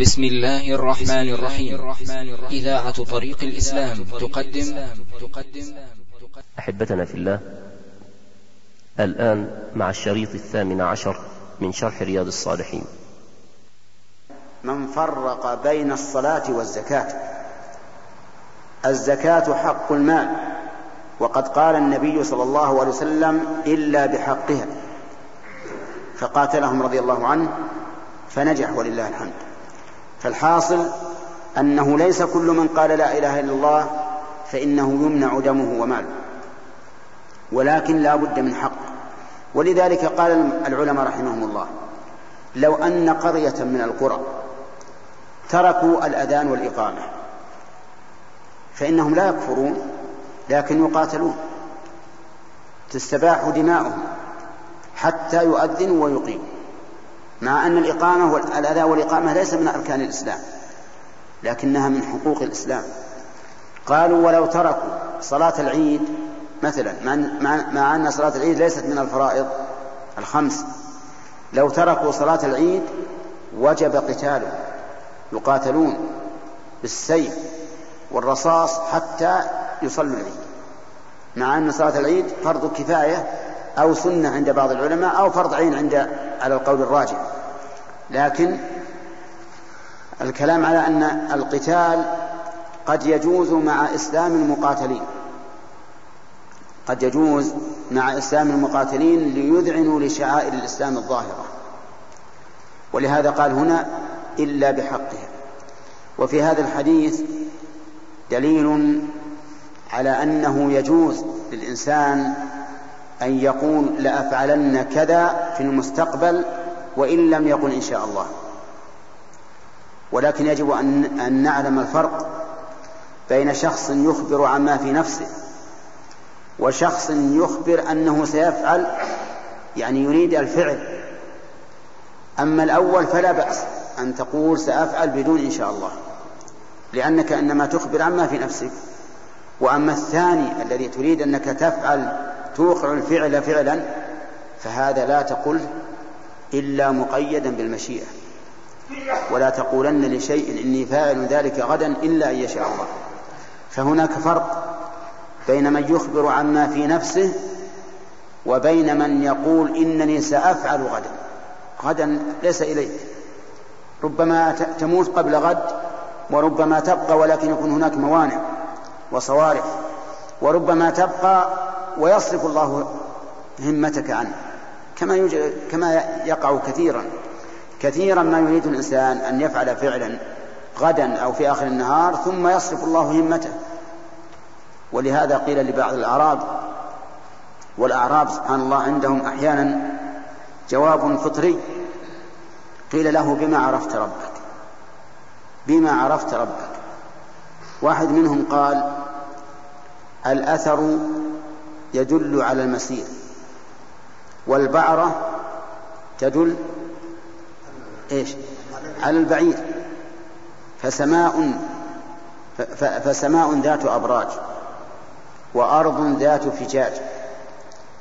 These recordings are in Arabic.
بسم الله الرحمن الرحيم. إذاعة طريق الإسلام تقدم. تقدم. أحبتنا في الله الآن مع الشريط الثامن عشر من شرح رياض الصالحين. من فرق بين الصلاة والزكاة. الزكاة حق المال وقد قال النبي صلى الله عليه وسلم إلا بحقها فقاتلهم رضي الله عنه فنجح ولله الحمد. فالحاصل أنه ليس كل من قال لا إله إلا الله فإنه يمنع دمه وماله ولكن لا بد من حق. ولذلك قال العلماء رحمهم الله لو أن قرية من القرى تركوا الأذان والإقامة فإنهم لا يكفرون لكن يقاتلون تستباح دماؤهم حتى يؤذنوا ويقيموا. مع أن الإقامة والأذان والإقامة ليس من أركان الإسلام لكنها من حقوق الإسلام. قالوا ولو تركوا صلاة العيد مثلا مع أن صلاة العيد ليست من الفرائض الخمس لو تركوا صلاة العيد وجب قتالهم يقاتلون بالسيف والرصاص حتى يصلوا العيد مع أن صلاة العيد فرض كفاية أو سنة عند بعض العلماء أو فرض عين عند على القول الراجح. لكن الكلام على أن القتال قد يجوز مع إسلام المقاتلين. قد يجوز مع إسلام المقاتلين ليذعنوا لشعائر الإسلام الظاهرة. ولهذا قال هنا إلا بحقها وفي هذا الحديث دليل على أنه يجوز للإنسان أن يقول لأفعلن كذا في المستقبل وإن لم يقل إن شاء الله. ولكن يجب أن, أن نعلم الفرق بين شخص يخبر عما في نفسه وشخص يخبر أنه سيفعل يعني يريد الفعل. أما الأول فلا بأس أن تقول سأفعل بدون إن شاء الله لأنك إنما تخبر عما في نفسك. وأما الثاني الذي تريد أنك تفعل توقع الفعل فعلا فهذا لا تقل إلا مقيدا بالمشيئة. ولا تقولن لشيء إني فاعل ذلك غدا إلا أن يشاء الله. فهناك فرق بين من يخبر عما في نفسه وبين من يقول إنني سأفعل غدا. غدا ليس إليك. ربما تموت قبل غد وربما تبقى ولكن يكون هناك موانع وصوارف. وربما تبقى ويصرف الله همتك عنه. كما يوجد كما يقع كثيرا. كثيرا ما يريد الإنسان أن يفعل فعلا غدا أو في آخر النهار ثم يصرف الله همته. ولهذا قيل لبعض الاعراب والأعراب سبحان الله عندهم أحيانا جواب فطري. قيل له بما عرفت ربك؟ بما عرفت ربك؟ واحد منهم قال الأثر يدل على المسير. والبعرة تدل إيش؟ على البعير. فسماء فسماء ذات أبراج وأرض ذات فجاج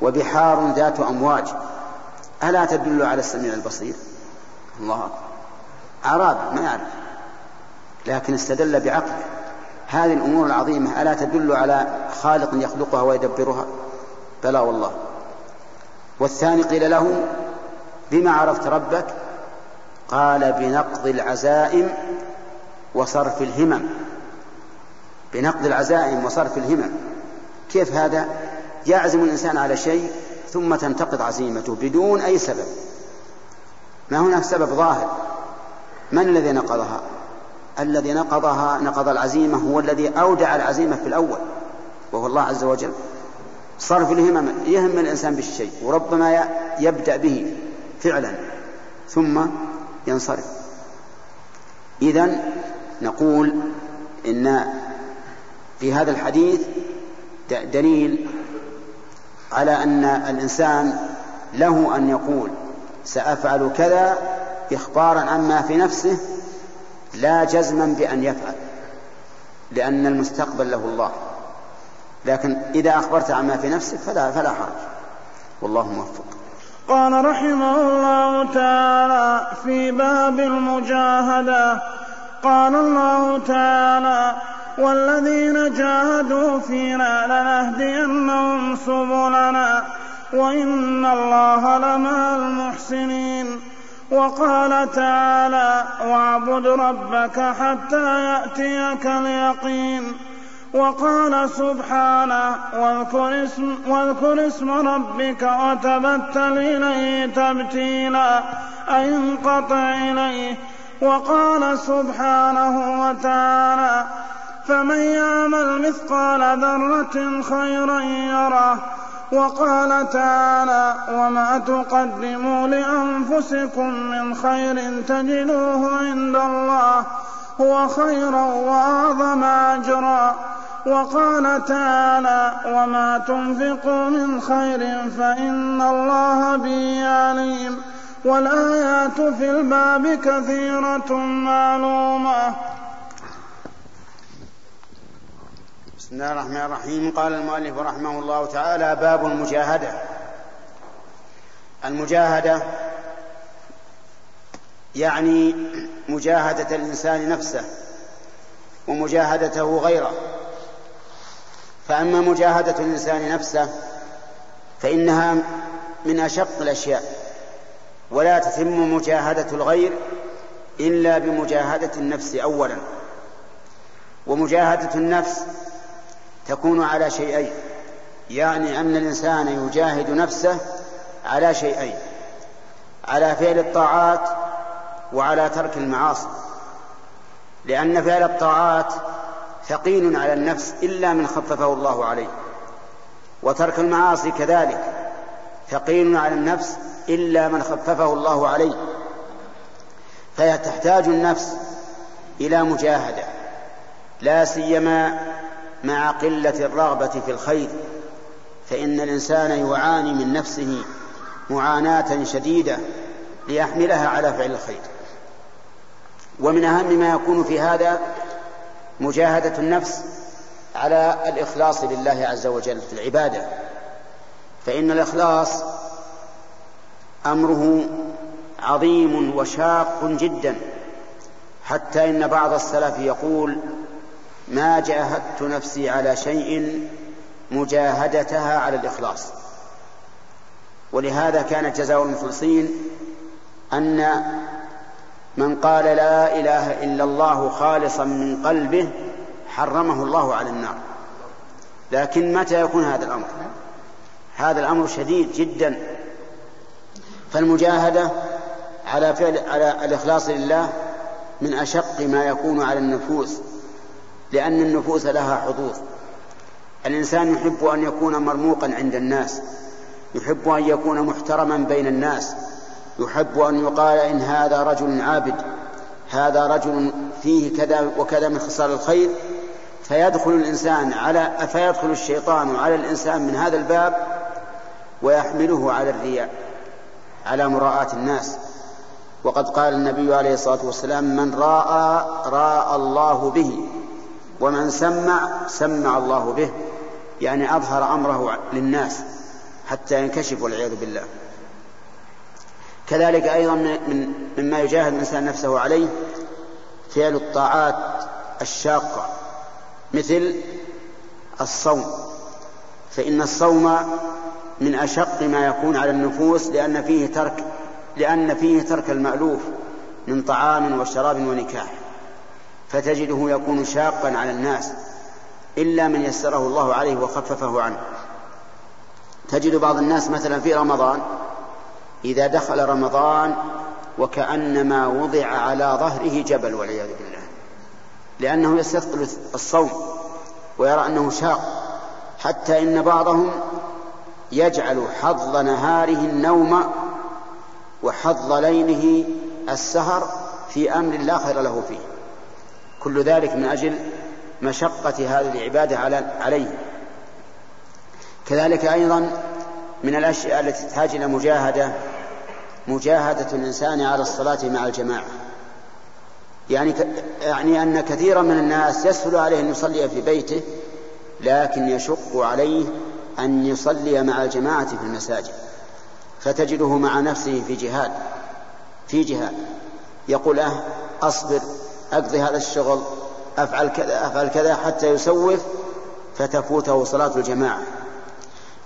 وبحار ذات أمواج. ألا تدل على السميع البصير؟ الله أعراب ما يعرف لكن استدل بعقله. هذه الأمور العظيمة ألا تدل على خالق يخلقها ويدبرها؟ بلى والله. والثاني قيل له بما عرفت ربك؟ قال بنقض العزائم وصرف الهمم. بنقض العزائم وصرف الهمم. كيف هذا؟ يعزم الإنسان على شيء ثم تنتقض عزيمته بدون أي سبب. ما هناك سبب ظاهر. من الذي نقضها؟ الذي نقضها نقض العزيمة هو الذي أودع العزيمة في الأول وهو الله عز وجل. صرف الهمم يهم الإنسان بالشيء وربما يبدأ به فعلا ثم ينصرف. إذا نقول إن في هذا الحديث دليل على أن الإنسان له أن يقول سأفعل كذا إخبارا عما في نفسه لا جزما بأن يفعل لأن المستقبل له الله. لكن إذا أخبرت عما في نفسك فلا فلا حرج. والله موفق. قال رحمه الله تعالى في باب المجاهدة قال الله تعالى والذين جاهدوا فينا لنهدينهم سبلنا وإن الله لمع المحسنين. وقال تعالى واعبد ربك حتى يأتيك اليقين وقال سبحانه واذكر اسم, واذكر اسم ربك وتبتل إليه تبتيلا أي انقطع إليه وقال سبحانه وتعالى فمن يعمل مثقال ذرة خيرا يره وقال تعالى وما تقدموا لأنفسكم من خير تجدوه عند الله هو خيرا وأعظم أجرا. وقال تعالى وما تنفقوا من خير فإن الله به عليم. والآيات في الباب كثيرة معلومة. بسم الله الرحمن الرحيم. قال المؤلف رحمه الله تعالى باب المجاهدة. المجاهدة يعني مجاهدة الإنسان نفسه ومجاهدته غيره. فأما مجاهدة الإنسان نفسه فإنها من أشق الأشياء ولا تتم مجاهدة الغير إلا بمجاهدة النفس أولا. ومجاهدة النفس تكون على شيئين. يعني أن الإنسان يجاهد نفسه على شيئين. على فعل الطاعات وعلى ترك المعاصي. لأن فعل الطاعات ثقيل على النفس إلا من خففه الله عليه. وترك المعاصي كذلك ثقيل على النفس إلا من خففه الله عليه. فهي تحتاج النفس إلى مجاهدة. لا سيما مع قلة الرغبة في الخير فإن الإنسان يعاني من نفسه معاناة شديدة ليحملها على فعل الخير. ومن أهم ما يكون في هذا مجاهدة النفس على الإخلاص لله عز وجل في العبادة. فإن الإخلاص أمره عظيم وشاق جدا حتى إن بعض السلف يقول ما جاهدت نفسي على شيء مجاهدتها على الإخلاص. ولهذا كان جزاء المخلصين أن من قال لا إله إلا الله خالصا من قلبه حرمه الله على النار. لكن متى يكون هذا الأمر؟ هذا الأمر شديد جدا. فالمجاهدة على فعل على الإخلاص لله من أشق ما يكون على النفوس. لأن النفوس لها حظوظ الإنسان يحب أن يكون مرموقا عند الناس يحب أن يكون محترما بين الناس يحب أن يقال إن هذا رجل عابد هذا رجل فيه كذا وكذا من خصال الخير. فيدخل الإنسان على فيدخل الشيطان على الإنسان من هذا الباب ويحمله على الرياء على مراءاة الناس. وقد قال النبي عليه الصلاة والسلام من راى راى الله به. ومن سمع سمع الله به يعني أظهر أمره للناس حتى ينكشف والعياذ بالله. كذلك أيضا من مما يجاهد الإنسان نفسه عليه فعل الطاعات الشاقة مثل الصوم. فإن الصوم من أشق ما يكون على النفوس لأن فيه ترك لأن فيه ترك المألوف من طعام وشراب ونكاح. فتجده يكون شاقا على الناس إلا من يسره الله عليه وخففه عنه. تجد بعض الناس مثلا في رمضان إذا دخل رمضان وكأنما وضع على ظهره جبل والعياذ بالله لأنه يستثقل الصوم ويرى أنه شاق حتى إن بعضهم يجعل حظ نهاره النوم وحظ ليله السهر في أمر لا خير له فيه. كل ذلك من أجل مشقة هذه العبادة عليه. كذلك أيضا من الأشياء التي تحتاج إلى مجاهدة مجاهدة الإنسان على الصلاة مع الجماعة. يعني يعني أن كثيرا من الناس يسهل عليه أن يصلي في بيته لكن يشق عليه أن يصلي مع الجماعة في المساجد. فتجده مع نفسه في جهاد في جهاد. يقول أه أصبر. أقضي هذا الشغل أفعل كذا أفعل كذا حتى يسوف فتفوته صلاة الجماعة.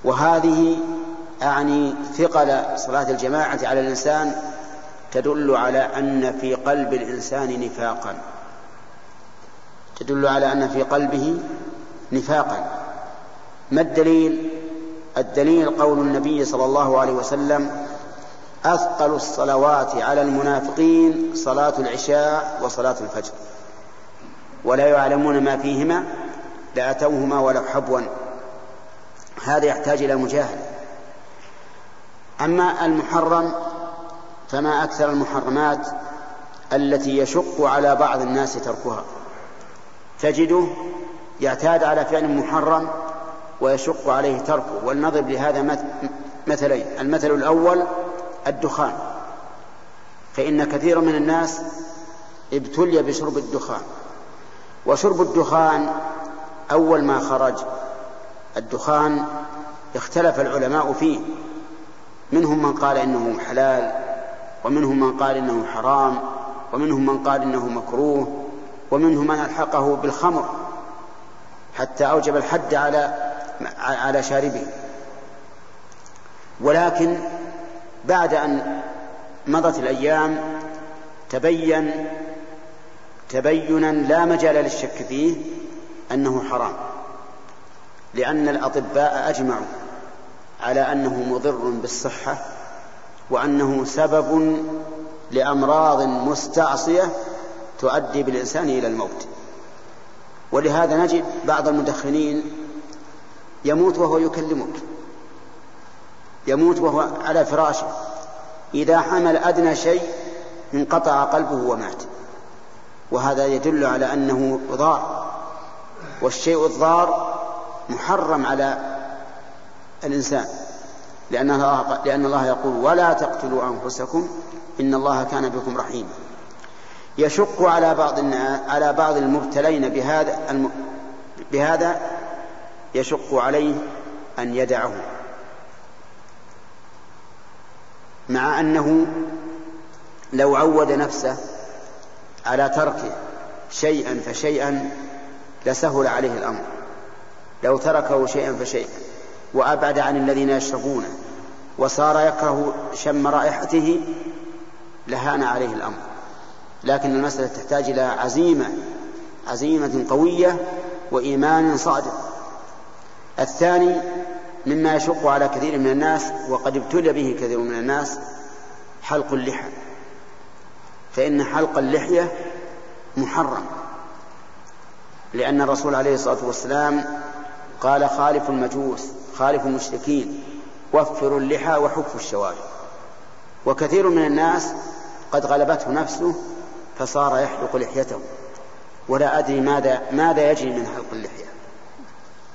وهذه أعني ثقل صلاة الجماعة على الإنسان تدل على أن في قلب الإنسان نفاقا. تدل على أن في قلبه نفاقا. ما الدليل؟ الدليل قول النبي صلى الله عليه وسلم أثقل الصلوات على المنافقين صلاة العشاء وصلاة الفجر. ولا يعلمون ما فيهما لأتوهما ولو حبوا. هذا يحتاج إلى مجاهدة. أما المحرم فما أكثر المحرمات التي يشق على بعض الناس تركها. تجده يعتاد على فعل محرم ويشق عليه تركه. ولنضرب لهذا مثلين. المثل الأول الدخان. فإن كثيرا من الناس ابتلي بشرب الدخان. وشرب الدخان أول ما خرج. الدخان اختلف العلماء فيه. منهم من قال إنه حلال ومنهم من قال إنه حرام ومنهم من قال إنه مكروه ومنهم من ألحقه بالخمر. حتى أوجب الحد على على شاربه. ولكن بعد أن مضت الأيام تبين تبينا لا مجال للشك فيه أنه حرام لأن الأطباء أجمعوا على أنه مضر بالصحة وأنه سبب لأمراض مستعصية تؤدي بالإنسان إلى الموت. ولهذا نجد بعض المدخنين يموت وهو يكلمك. يموت وهو على فراشه. إذا حمل أدنى شيء انقطع قلبه ومات. وهذا يدل على أنه ضار. والشيء الضار محرم على الإنسان. لأن الله, لأن الله يقول ولا تقتلوا أنفسكم إن الله كان بكم رحيما. يشق على بعض على بعض المبتلين بهذا بهذا يشق عليه أن يدعه. مع أنه لو عود نفسه على تركه شيئا فشيئا لسهل عليه الأمر. لو تركه شيئا فشيئا. وأبعد عن الذين يشربونه. وصار يكره شم رائحته لهان عليه الأمر. لكن المسألة تحتاج إلى عزيمة عزيمة قوية وإيمان صادق. الثاني مما يشق على كثير من الناس وقد ابتلي به كثير من الناس حلق اللحى فإن حلق اللحية محرم لأن الرسول عليه الصلاة والسلام قال خالف المجوس خالف المشركين وفروا اللحى وحفوا الشوارب وكثير من الناس قد غلبته نفسه فصار يحلق لحيته. ولا أدري ماذا ماذا يجري من حلق اللحية.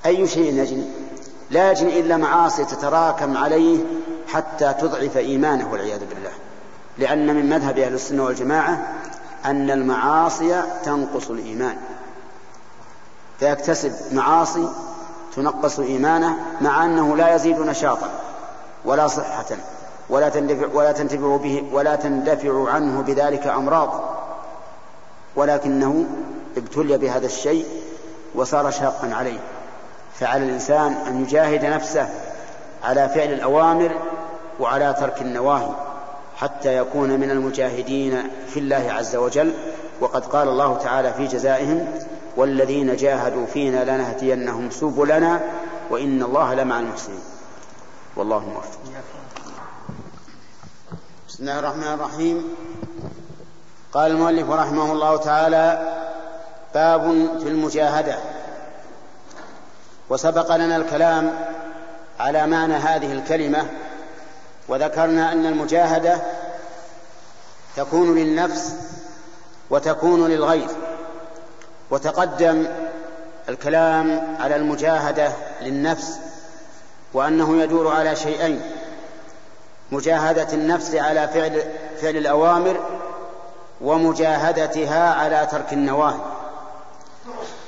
أي شيء يجري؟ لا يجري إلا معاصي تتراكم عليه حتى تضعف إيمانه والعياذ بالله. لأن من مذهب أهل السنة والجماعة أن المعاصي تنقص الإيمان. فيكتسب معاصي تنقص إيمانه مع أنه لا يزيد نشاطا ولا صحة ولا تندفع ولا تنتفع به ولا تندفع عنه بذلك أمراض. ولكنه ابتلي بهذا الشيء وصار شاقا عليه. فعلى الإنسان أن يجاهد نفسه على فعل الأوامر وعلى ترك النواهي حتى يكون من المجاهدين في الله عز وجل. وقد قال الله تعالى في جزائهم والذين جاهدوا فينا لنهدينهم سبلنا وإن الله لمع المحسنين. والله موفق. بسم الله الرحمن الرحيم. قال المؤلف رحمه الله تعالى باب في المجاهدة. وسبق لنا الكلام على معنى هذه الكلمة وذكرنا أن المجاهدة تكون للنفس وتكون للغير. وتقدم الكلام على المجاهدة للنفس وأنه يدور على شيئين مجاهدة النفس على فعل فعل الأوامر ومجاهدتها على ترك النواهي.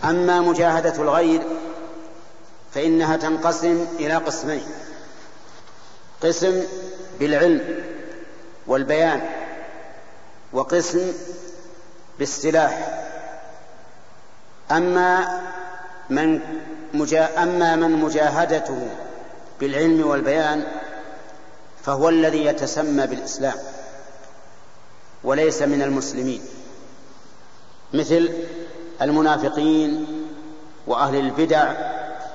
أما مجاهدة الغير فإنها تنقسم إلى قسمين. قسم بالعلم والبيان وقسم بالسلاح. أما من مجا أما من مجاهدته بالعلم والبيان فهو الذي يتسمى بالإسلام وليس من المسلمين. مثل المنافقين وأهل البدع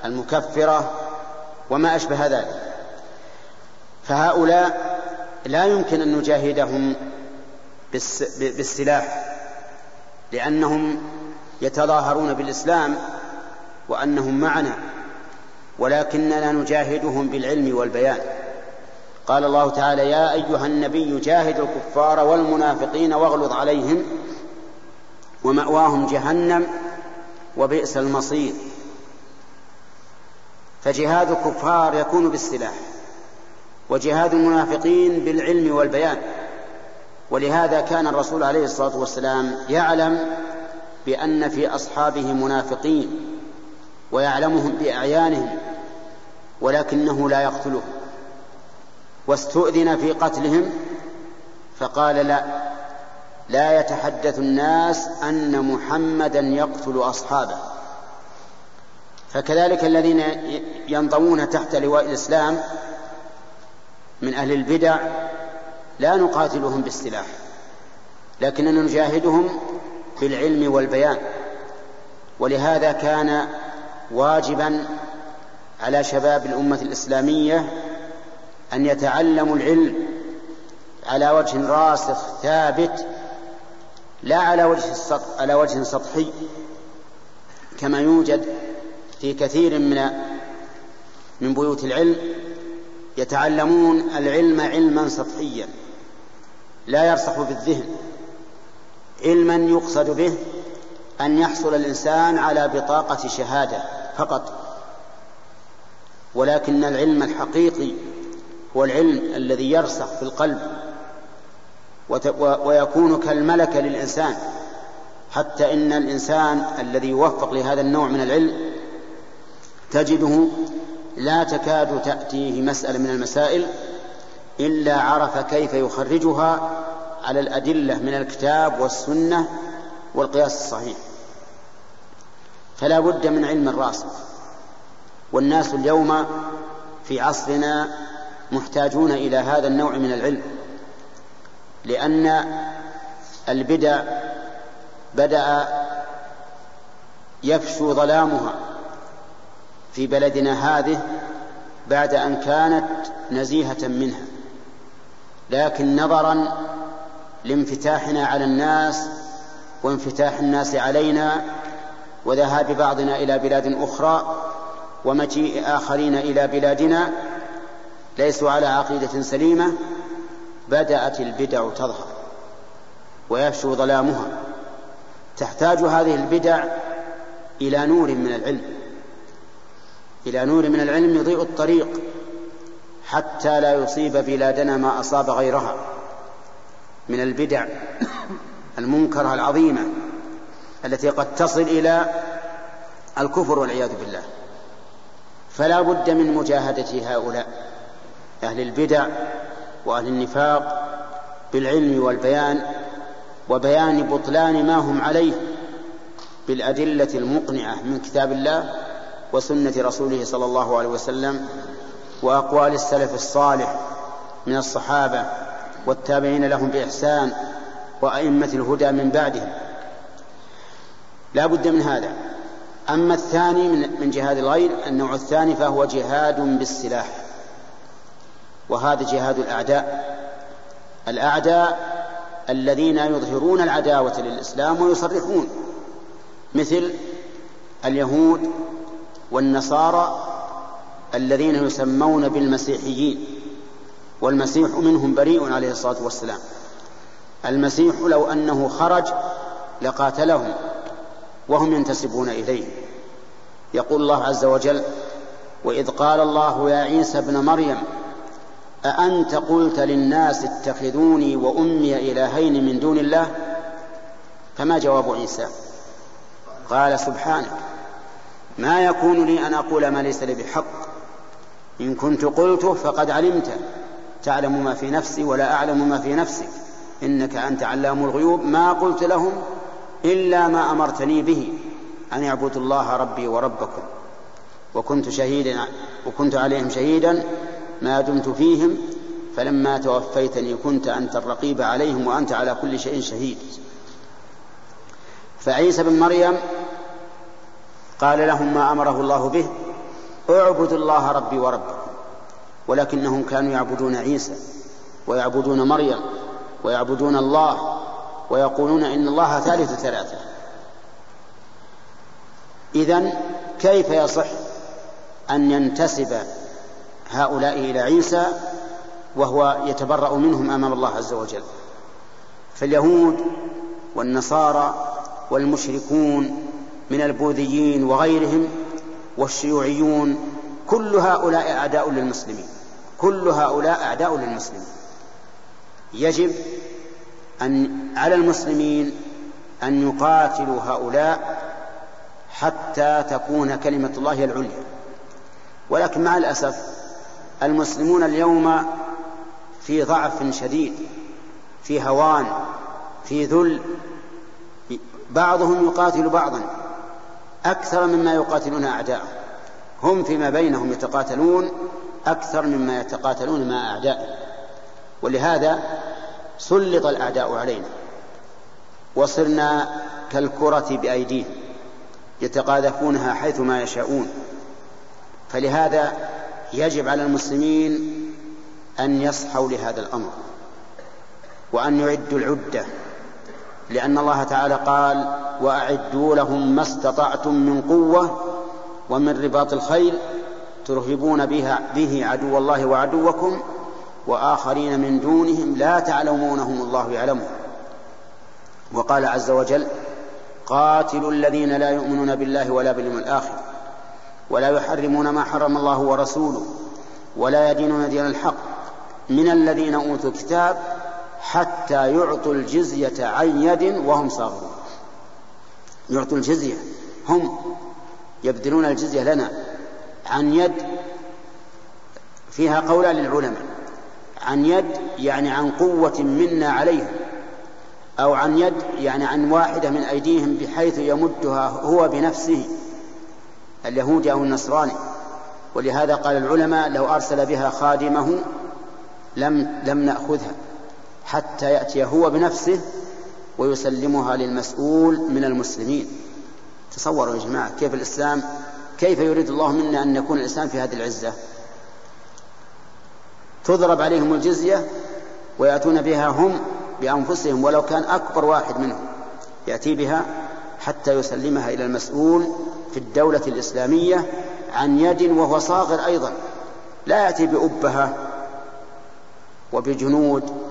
المكفرة وما أشبه ذلك. فهؤلاء لا يمكن أن نجاهدهم بالسلاح لأنهم يتظاهرون بالإسلام وأنهم معنا ولكننا نجاهدهم بالعلم والبيان. قال الله تعالى يا أيها النبي جاهد الكفار والمنافقين واغلظ عليهم ومأواهم جهنم وبئس المصير. فجهاد الكفار يكون بالسلاح وجهاد المنافقين بالعلم والبيان. ولهذا كان الرسول عليه الصلاة والسلام يعلم بأن في أصحابه منافقين ويعلمهم بأعيانهم ولكنه لا يقتلهم. واستؤذن في قتلهم فقال لا لا يتحدث الناس أن محمدا يقتل أصحابه. فكذلك الذين ينضمون تحت لواء الإسلام من أهل البدع لا نقاتلهم بالسلاح لكننا نجاهدهم بالعلم والبيان ولهذا كان واجبا على شباب الأمة الإسلامية أن يتعلموا العلم على وجه راسخ ثابت لا على وجه على وجه سطحي كما يوجد في كثير من من بيوت العلم يتعلمون العلم علما سطحيا لا يرسخ في الذهن علما يقصد به أن يحصل الإنسان على بطاقة شهادة فقط. ولكن العلم الحقيقي هو العلم الذي يرسخ في القلب ويكون كالملكة للإنسان. حتى إن الإنسان الذي يوفق لهذا النوع من العلم تجده لا تكاد تأتيه مسألة من المسائل إلا عرف كيف يخرجها على الأدلة من الكتاب والسنة والقياس الصحيح. فلا بد من علم الراسخ. والناس اليوم في عصرنا محتاجون إلى هذا النوع من العلم لأن البدع بدأ يفشو ظلامها. في بلدنا هذه بعد أن كانت نزيهة منها لكن نظرا لانفتاحنا على الناس وانفتاح الناس علينا وذهاب بعضنا إلى بلاد أخرى ومجيء آخرين إلى بلادنا ليسوا على عقيدة سليمة بدأت البدع تظهر ويفشو ظلامها. تحتاج هذه البدع إلى نور من العلم. إلى نور من العلم يضيء الطريق حتى لا يصيب بلادنا ما أصاب غيرها من البدع المنكرة العظيمة التي قد تصل إلى الكفر والعياذ بالله. فلا بد من مجاهدة هؤلاء أهل البدع وأهل النفاق بالعلم والبيان وبيان بطلان ما هم عليه بالأدلة المقنعة من كتاب الله وسنة رسوله صلى الله عليه وسلم وأقوال السلف الصالح من الصحابة والتابعين لهم بإحسان وأئمة الهدى من بعدهم. لا بد من هذا. أما الثاني من جهاد الغير النوع الثاني فهو جهاد بالسلاح. وهذا جهاد الأعداء. الأعداء الذين يظهرون العداوة للإسلام ويصرحون مثل اليهود والنصارى الذين يسمون بالمسيحيين والمسيح منهم بريء عليه الصلاة والسلام. المسيح لو أنه خرج لقاتلهم وهم ينتسبون إليه. يقول الله عز وجل وإذ قال الله يا عيسى ابن مريم أأنت قلت للناس اتخذوني وأمي إلهين من دون الله؟ فما جواب عيسى؟ قال سبحانك. ما يكون لي أن أقول ما ليس لي بحق. إن كنت قلته فقد علمت. تعلم ما في نفسي ولا أعلم ما في نفسك. إنك أنت علام الغيوب. ما قلت لهم إلا ما أمرتني به. أن يعبدوا الله ربي وربكم. وكنت شهيدا وكنت عليهم شهيدا ما دمت فيهم. فلما توفيتني كنت أنت الرقيب عليهم وأنت على كل شيء شهيد. فعيسى بن مريم قال لهم ما أمره الله به اعبدوا الله ربي وربكم ولكنهم كانوا يعبدون عيسى ويعبدون مريم ويعبدون الله ويقولون إن الله ثالث ثلاثة. إذن كيف يصح أن ينتسب هؤلاء إلى عيسى وهو يتبرأ منهم أمام الله عز وجل؟ فاليهود والنصارى والمشركون من البوذيين وغيرهم والشيوعيون كل هؤلاء أعداء للمسلمين كل هؤلاء أعداء للمسلمين. يجب أن على المسلمين أن يقاتلوا هؤلاء حتى تكون كلمة الله العليا. ولكن مع الأسف المسلمون اليوم في ضعف شديد في هوان في ذل بعضهم يقاتل بعضا. أكثر مما يقاتلون أعداءه. هم فيما بينهم يتقاتلون أكثر مما يتقاتلون مع أعدائهم ولهذا سلط الأعداء علينا. وصرنا كالكرة بأيديهم يتقاذفونها حيثما يشاءون. فلهذا يجب على المسلمين أن يصحوا لهذا الأمر. وأن يعدوا العدة. لأن الله تعالى قال وأعدوا لهم ما استطعتم من قوة ومن رباط الخيل ترهبون بها به عدو الله وعدوكم وآخرين من دونهم لا تعلمونهم الله يعلمهم وقال عز وجل قاتلوا الذين لا يؤمنون بالله ولا باليوم الآخر ولا يحرمون ما حرم الله ورسوله ولا يدينون دين الحق. من الذين أوتوا الكتاب حتى يعطوا الجزية عن يد وهم صاغرون. يعطوا الجزية. هم يبذلون الجزية لنا عن يد فيها قولان للعلماء. عن يد يعني عن قوة منا عليهم أو عن يد يعني عن واحدة من أيديهم بحيث يمدها هو بنفسه اليهودي أو النصراني. ولهذا قال العلماء لو أرسل بها خادمه لم لم نأخذها. حتى يأتي هو بنفسه ويسلمها للمسؤول من المسلمين. تصوروا يا جماعة كيف الإسلام كيف يريد الله منا أن يكون الإسلام في هذه العزة؟ تضرب عليهم الجزية ويأتون بها هم بأنفسهم ولو كان أكبر واحد منهم يأتي بها حتى يسلمها إلى المسؤول في الدولة الإسلامية عن يد وهو صاغر أيضا. لا يأتي بأبهة وبجنود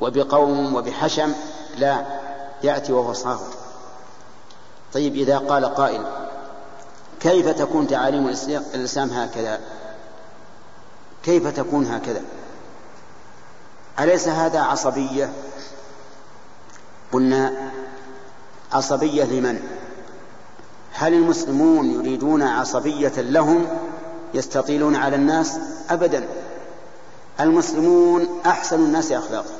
وبقوم وبحشم لا يأتي وهو صاغر. طيب إذا قال قائل كيف تكون تعاليم الإسلام هكذا؟ كيف تكون هكذا؟ أليس هذا عصبية؟ قلنا عصبية لمن؟ هل المسلمون يريدون عصبية لهم يستطيلون على الناس؟ أبدا. المسلمون أحسن الناس أخلاقا.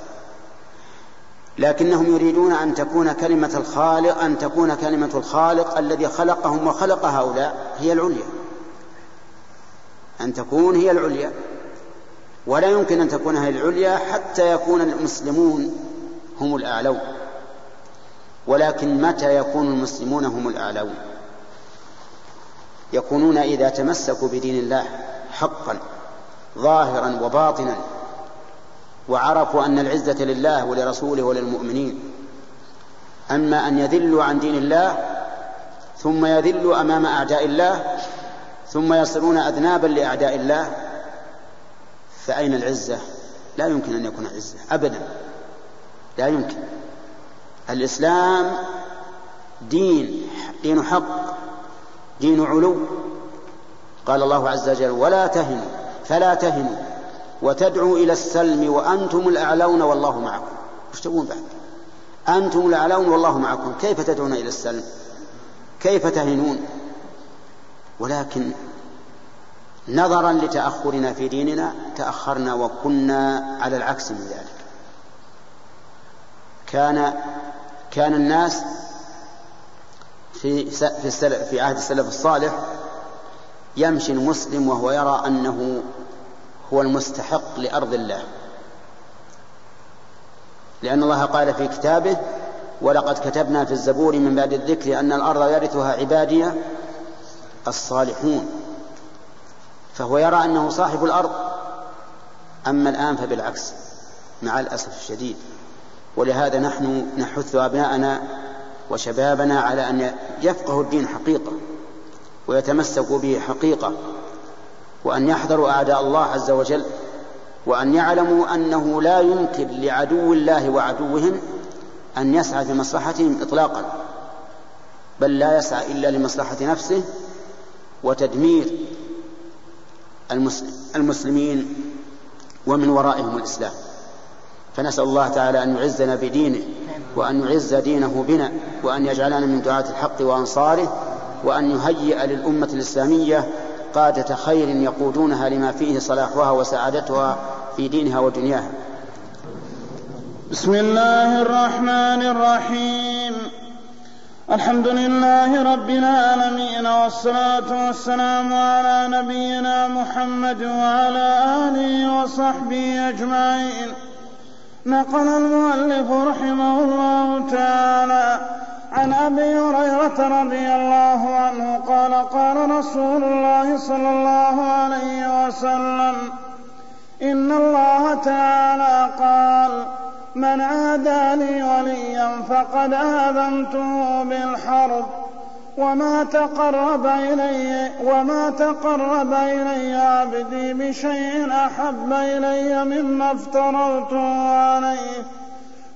لكنهم يريدون أن تكون كلمة الخالق أن تكون كلمة الخالق الذي خلقهم وخلق هؤلاء هي العليا. أن تكون هي العليا. ولا يمكن أن تكون هي العليا حتى يكون المسلمون هم الأعلون. ولكن متى يكون المسلمون هم الأعلون؟ يكونون إذا تمسكوا بدين الله حقا ظاهرا وباطنا. وعرفوا أن العزة لله ولرسوله وللمؤمنين. أما أن يذلوا عن دين الله ثم يذلوا أمام أعداء الله ثم يصيرون أذنابا لأعداء الله فأين العزة؟ لا يمكن أن يكون عزة أبدا. لا يمكن. الإسلام دين دين حق دين علو. قال الله عز وجل ولا تهنوا فلا تهنوا. وتدعوا إلى السلم وأنتم الأعلون والله معكم. وش تقول بعد؟ أنتم الأعلون والله معكم. كيف تدعون إلى السلم؟ كيف تهنون؟ ولكن نظرا لتأخرنا في ديننا تأخرنا وكنا على العكس من ذلك. كان كان الناس في في في عهد السلف الصالح يمشي المسلم وهو يرى أنه هو المستحق لأرض الله. لأن الله قال في كتابه ولقد كتبنا في الزبور من بعد الذكر أن الأرض يرثها عبادي الصالحون فهو يرى أنه صاحب الأرض أما الآن فبالعكس مع الأسف الشديد. ولهذا نحن نحث أبناءنا وشبابنا على أن يفقهوا الدين حقيقة ويتمسكوا به حقيقة. وأن يحذروا أعداء الله عز وجل وأن يعلموا أنه لا يمكن لعدو الله وعدوهم أن يسعى في مصلحتهم اطلاقا بل لا يسعى إلا لمصلحة نفسه وتدمير المسلمين ومن ورائهم الإسلام. فنسأل الله تعالى أن يعزنا بدينه وأن يعز دينه بنا وأن يجعلنا من دعاة الحق وأنصاره وأن يهيئ للأمة الإسلامية قادة خير يقودونها لما فيه صلاحها وسعادتها في دينها ودنياها. بسم الله الرحمن الرحيم. الحمد لله رب العالمين والصلاة والسلام على نبينا محمد وعلى آله وصحبه أجمعين. نقل المؤلف رحمه الله تعالى عن أبي هريرة رضي الله عنه قال قال رسول الله صلى الله عليه وسلم إن الله تعالى قال من عادى لي وليا فقد آذنته بالحرب وما تقرب إلي وما تقرب إلي عبدي بشيء أحب إلي مما افترضته عليه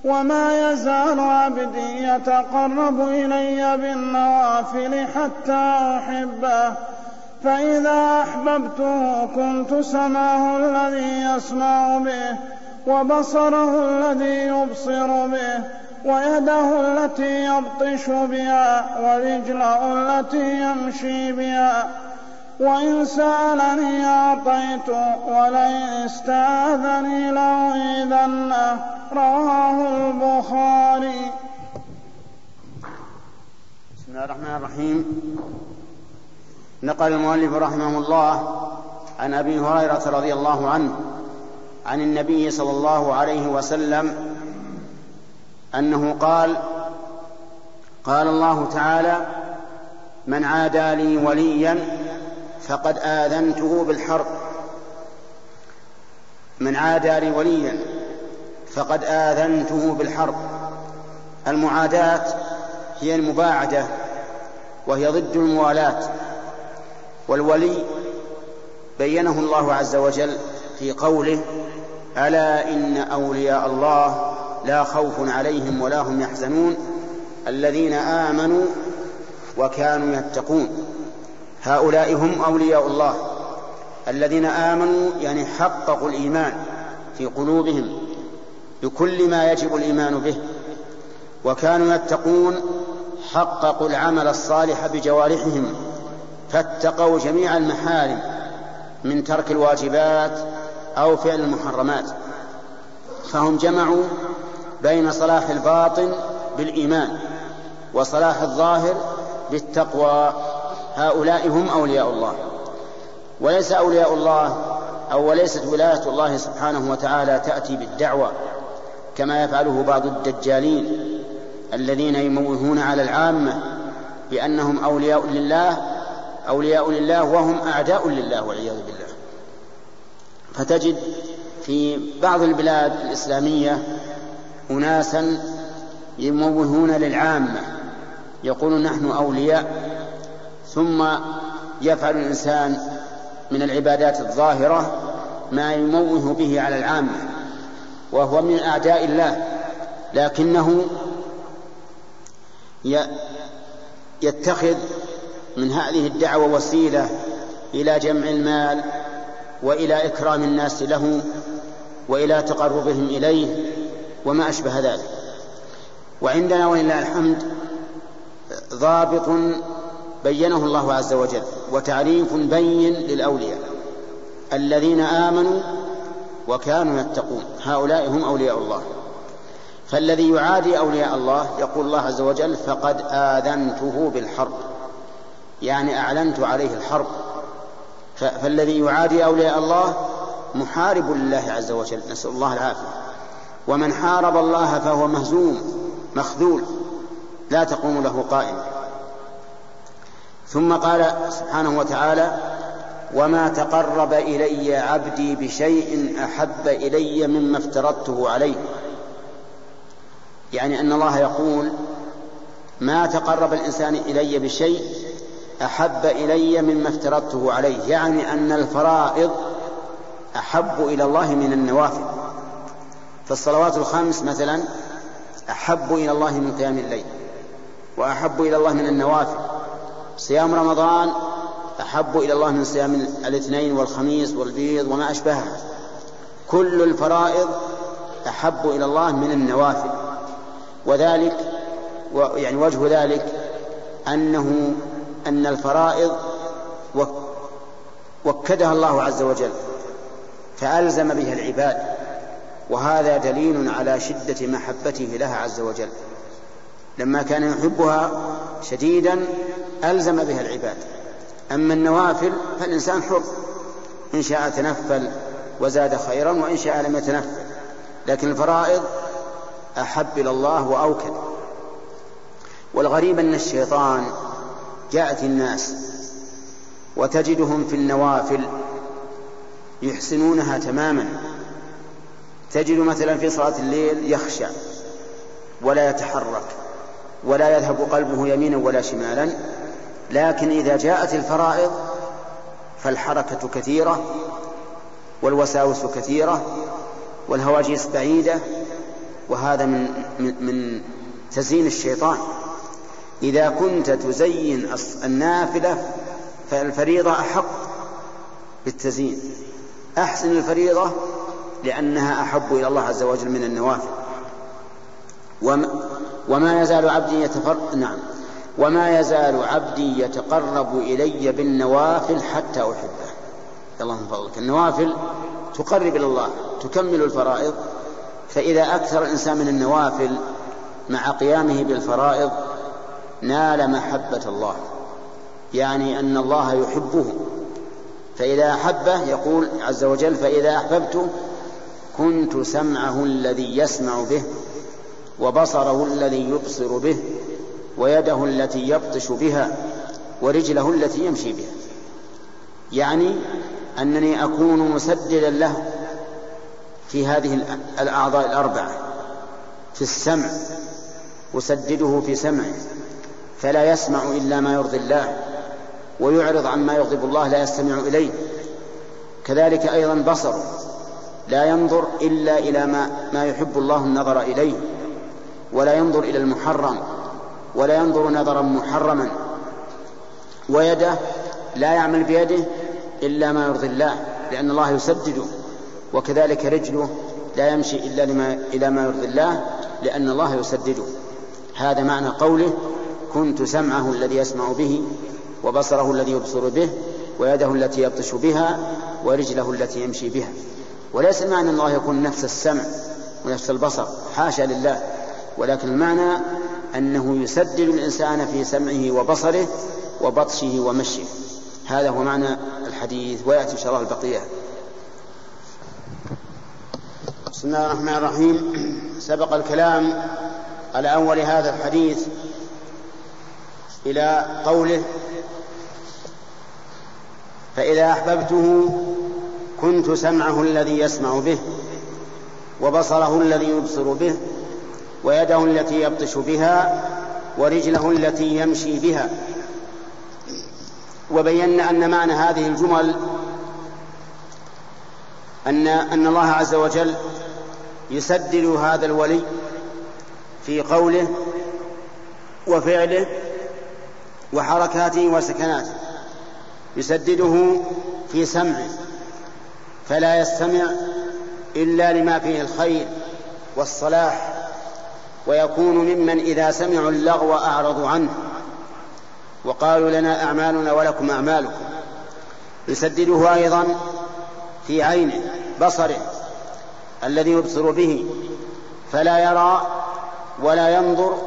وما يزال عبدي يتقرب إلي بالنوافل حتى أحبه. فإذا أحببته كنت سمعه الذي يسمع به وبصره الذي يبصر به ويده التي يبطش بها ورجله التي يمشي بها. وإن سألني أعطيته ولئن استعاذني لأعيذنه رواه البخاري. بسم الله الرحمن الرحيم. نقل المؤلف رحمه الله عن أبي هريرة رضي الله عنه عن النبي صلى الله عليه وسلم أنه قال قال الله تعالى من عادى لي وليا فقد آذنته بالحرب من عادى لي وليا فقد آذنته بالحرب. المعاداة هي المباعدة وهي ضد الموالاة. والولي بينه الله عز وجل في قوله ألا إن أولياء الله لا خوف عليهم ولا هم يحزنون الذين آمنوا وكانوا يتقون. هؤلاء هم أولياء الله الذين آمنوا يعني حققوا الإيمان في قلوبهم بكل ما يجب الإيمان به وكانوا يتقون حققوا العمل الصالح بجوارحهم فاتقوا جميع المحارم من ترك الواجبات أو فعل المحرمات فهم جمعوا بين صلاح الباطن بالإيمان وصلاح الظاهر بالتقوى هؤلاء هم أولياء الله. وليس أولياء الله أو وليست ولاية الله سبحانه وتعالى تأتي بالدعوة كما يفعله بعض الدجالين الذين يموهون على العامة بأنهم أولياء لله أولياء لله وهم أعداء لله والعياذ بالله. فتجد في بعض البلاد الإسلامية اناسا يموهون للعامة يقولون نحن أولياء ثم يفعل الإنسان من العبادات الظاهرة ما يموه به على العامة وهو من أعداء الله لكنه يتخذ من هذه الدعوة وسيلة إلى جمع المال وإلى إكرام الناس له وإلى تقربهم إليه وما أشبه ذلك. وعندنا ولله الحمد ضابط بينه الله عز وجل وتعريف بين للأولياء. الذين آمنوا وكانوا يتقون هؤلاء هم أولياء الله. فالذي يعادي أولياء الله يقول الله عز وجل فقد آذنته بالحرب. يعني أعلنت عليه الحرب. فالذي يعادي أولياء الله محارب لله عز وجل نسأل الله العافية. ومن حارب الله فهو مهزوم مخذول لا تقوم له قائمة. ثم قال سبحانه وتعالى وما تقرب إلي عبدي بشيء أحب إلي مما افترضته عليه. يعني أن الله يقول ما تقرب الإنسان إلي بشيء أحب إلي مما افترضته عليه. يعني أن الفرائض أحب إلى الله من النوافل. فالصلوات الخمس مثلا أحب إلى الله من قيام الليل وأحب إلى الله من النوافل. صيام رمضان أحب إلى الله من صيام الاثنين والخميس والبيض وما أشبهها كل الفرائض أحب إلى الله من النوافل. وذلك يعني وجه ذلك أنه أن الفرائض وكدها الله عز وجل فألزم بها العباد. وهذا دليل على شدة محبته لها عز وجل. لما كان يحبها شديدا ألزم بها العباد. أما النوافل فالإنسان حر. إن شاء تنفل وزاد خيرا وإن شاء لم يتنفل. لكن الفرائض أحب إلى الله وأوكد والغريب أن الشيطان جاءت الناس وتجدهم في النوافل يحسنونها تماما. تجد مثلا في صلاة الليل يخشع ولا يتحرك ولا يذهب قلبه يمينا ولا شمالا. لكن إذا جاءت الفرائض فالحركة كثيرة والوساوس كثيرة والهواجس بعيدة وهذا من من تزيين الشيطان. إذا كنت تزين النافلة فالفريضة أحق بالتزيين. أحسن الفريضة لأنها أحب إلى الله عز وجل من النوافل. وما, وما يزال عبدي يتفرق نعم. وما يزال عبدي يتقرب إلي بالنوافل حتى أحبه. اللهم فضلك. النوافل تقرب إلى الله تكمل الفرائض. فإذا أكثر الإنسان من النوافل مع قيامه بالفرائض نال محبة الله. يعني أن الله يحبه. فإذا أحبه يقول عز وجل فإذا أحببته كنت سمعه الذي يسمع به وبصره الذي يبصر به. ويده التي يبطش بها ورجله التي يمشي بها. يعني أنني أكون مسددا له في هذه الأعضاء الأربعة في السمع أسدده في سمعه فلا يسمع إلا ما يرضي الله ويعرض عما يغضب الله لا يستمع إليه. كذلك أيضا بصر لا ينظر إلا إلى ما, ما يحب الله النظر إليه ولا ينظر إلى المحرم ولا ينظر نظرا محرما. ويده لا يعمل بيده إلا ما يرضي الله لأن الله يسدده وكذلك رجله لا يمشي إلا لما إلى ما يرضي الله لأن الله يسدده هذا معنى قوله كنت سمعه الذي يسمع به وبصره الذي يبصر به ويده التي يبطش بها ورجله التي يمشي بها. وليس المعنى أن الله يكون نفس السمع ونفس البصر حاشا لله ولكن المعنى أنه يسدد الإنسان في سمعه وبصره وبطشه ومشيه. هذا هو معنى الحديث ويأتي إن شاء الله البقية. بسم الله الرحمن الرحيم. سبق الكلام على أول هذا الحديث إلى قوله فإذا أحببته كنت سمعه الذي يسمع به وبصره الذي يبصر به ويده التي يبطش بها ورجله التي يمشي بها. وبينا أن معنى هذه الجمل أن أن الله عز وجل يسدد هذا الولي في قوله وفعله وحركاته وسكناته. يسدده في سمعه. فلا يستمع إلا لما فيه الخير والصلاح ويكون ممن إذا سمعوا اللغو أعرضوا عنه. وقالوا لنا أعمالنا ولكم أعمالكم. يسدده أيضا في عينه بصره الذي يبصر به فلا يرى ولا ينظر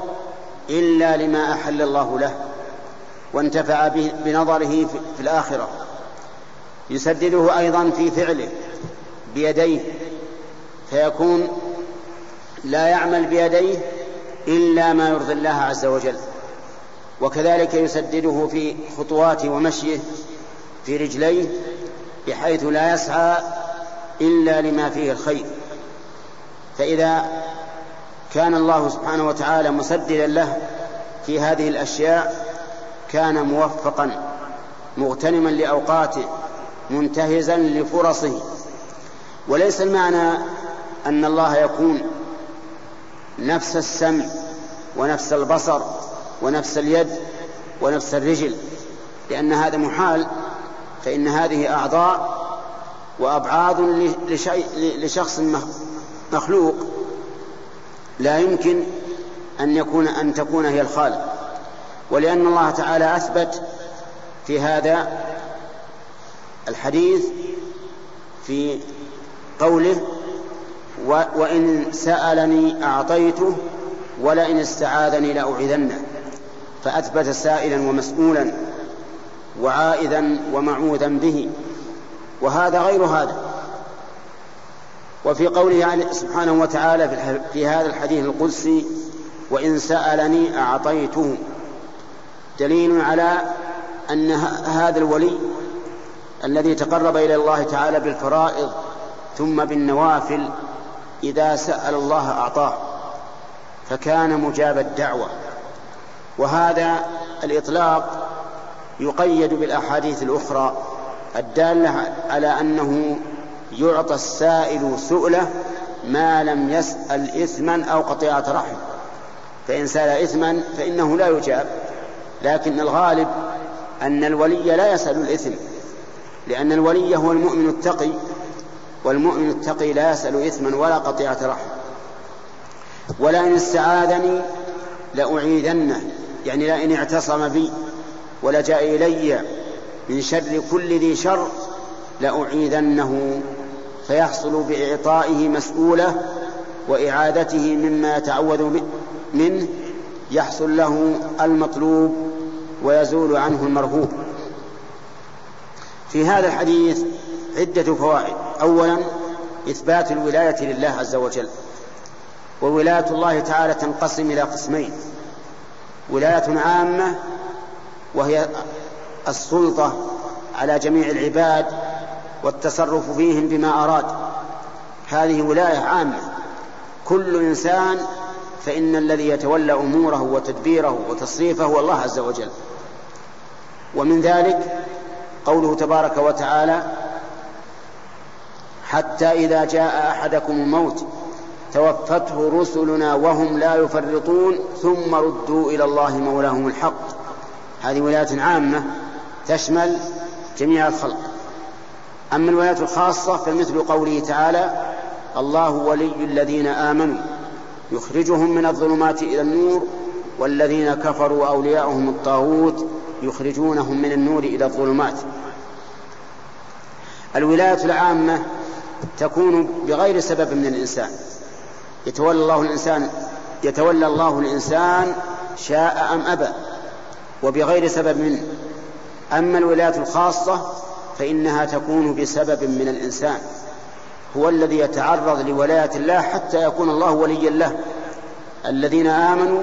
إلا لما أحل الله له وانتفع بنظره في الآخرة. يسدده أيضا في فعله بيديه فيكون لا يعمل بيديه إلا ما يرضي الله عز وجل. وكذلك يسدده في خطواته ومشيه في رجليه بحيث لا يسعى إلا لما فيه الخير. فإذا كان الله سبحانه وتعالى مسددا له في هذه الأشياء كان موفقا مغتنما لأوقاته منتهزا لفرصه. وليس المعنى أن الله يكون نفس السمع ونفس البصر ونفس اليد ونفس الرجل. لأن هذا محال فإن هذه أعضاء وأبعاد لشخص مخلوق لا يمكن أن يكون أن تكون هي الخالق. ولأن الله تعالى أثبت في هذا الحديث في قوله وإن سألني أعطيته ولئن استعاذني لأعيذنه. فأثبت سائلا ومسؤولا وعائذا ومعوذا به. وهذا غير هذا. وفي قوله سبحانه وتعالى في هذا الحديث القدسي وإن سألني أعطيته. دليل على أن هذا الولي الذي تقرب إلى الله تعالى بالفرائض ثم بالنوافل إذا سأل الله أعطاه فكان مجاب الدعوة. وهذا الإطلاق يقيد بالأحاديث الأخرى الدالة على أنه يعطى السائل سؤله ما لم يسأل إثما أو قطيعة رحم. فإن سأل إثما فإنه لا يجاب. لكن الغالب أن الولي لا يسأل الإثم لأن الولي هو المؤمن التقي. والمؤمن التقي لا يسأل إثما ولا قطيعة رحم ولئن استعاذني لأعيذنه يعني لئن اعتصم بي ولجأ إلي من شر كل ذي شر لأعيذنه فيحصل بإعطائه مسؤولة وإعادته مما يتعوذ منه يحصل له المطلوب ويزول عنه المرهوب. في هذا الحديث عدة فوائد. أولا إثبات الولاية لله عز وجل وولاية الله تعالى تنقسم إلى قسمين ولاية عامة وهي السلطة على جميع العباد والتصرف فيهم بما أراد. هذه ولاية عامة. كل إنسان فإن الذي يتولى أموره وتدبيره وتصريفه هو الله عز وجل. ومن ذلك قوله تبارك وتعالى حتى إذا جاء أحدكم الموت توفته رسلنا وهم لا يفرطون ثم ردوا إلى الله مولاهم الحق. هذه ولاية عامة تشمل جميع الخلق. أما الولاية الخاصة فمثل قوله تعالى الله ولي الذين آمنوا. يخرجهم من الظلمات إلى النور والذين كفروا أولياؤهم الطاغوت يخرجونهم من النور إلى الظلمات. الولاية العامة تكون بغير سبب من الإنسان. يتولى الله الإنسان يتولى الله الإنسان شاء أم أبى وبغير سبب منه. أما الولاية الخاصة فإنها تكون بسبب من الإنسان. هو الذي يتعرض لولاية الله حتى يكون الله وليا له. الذين آمنوا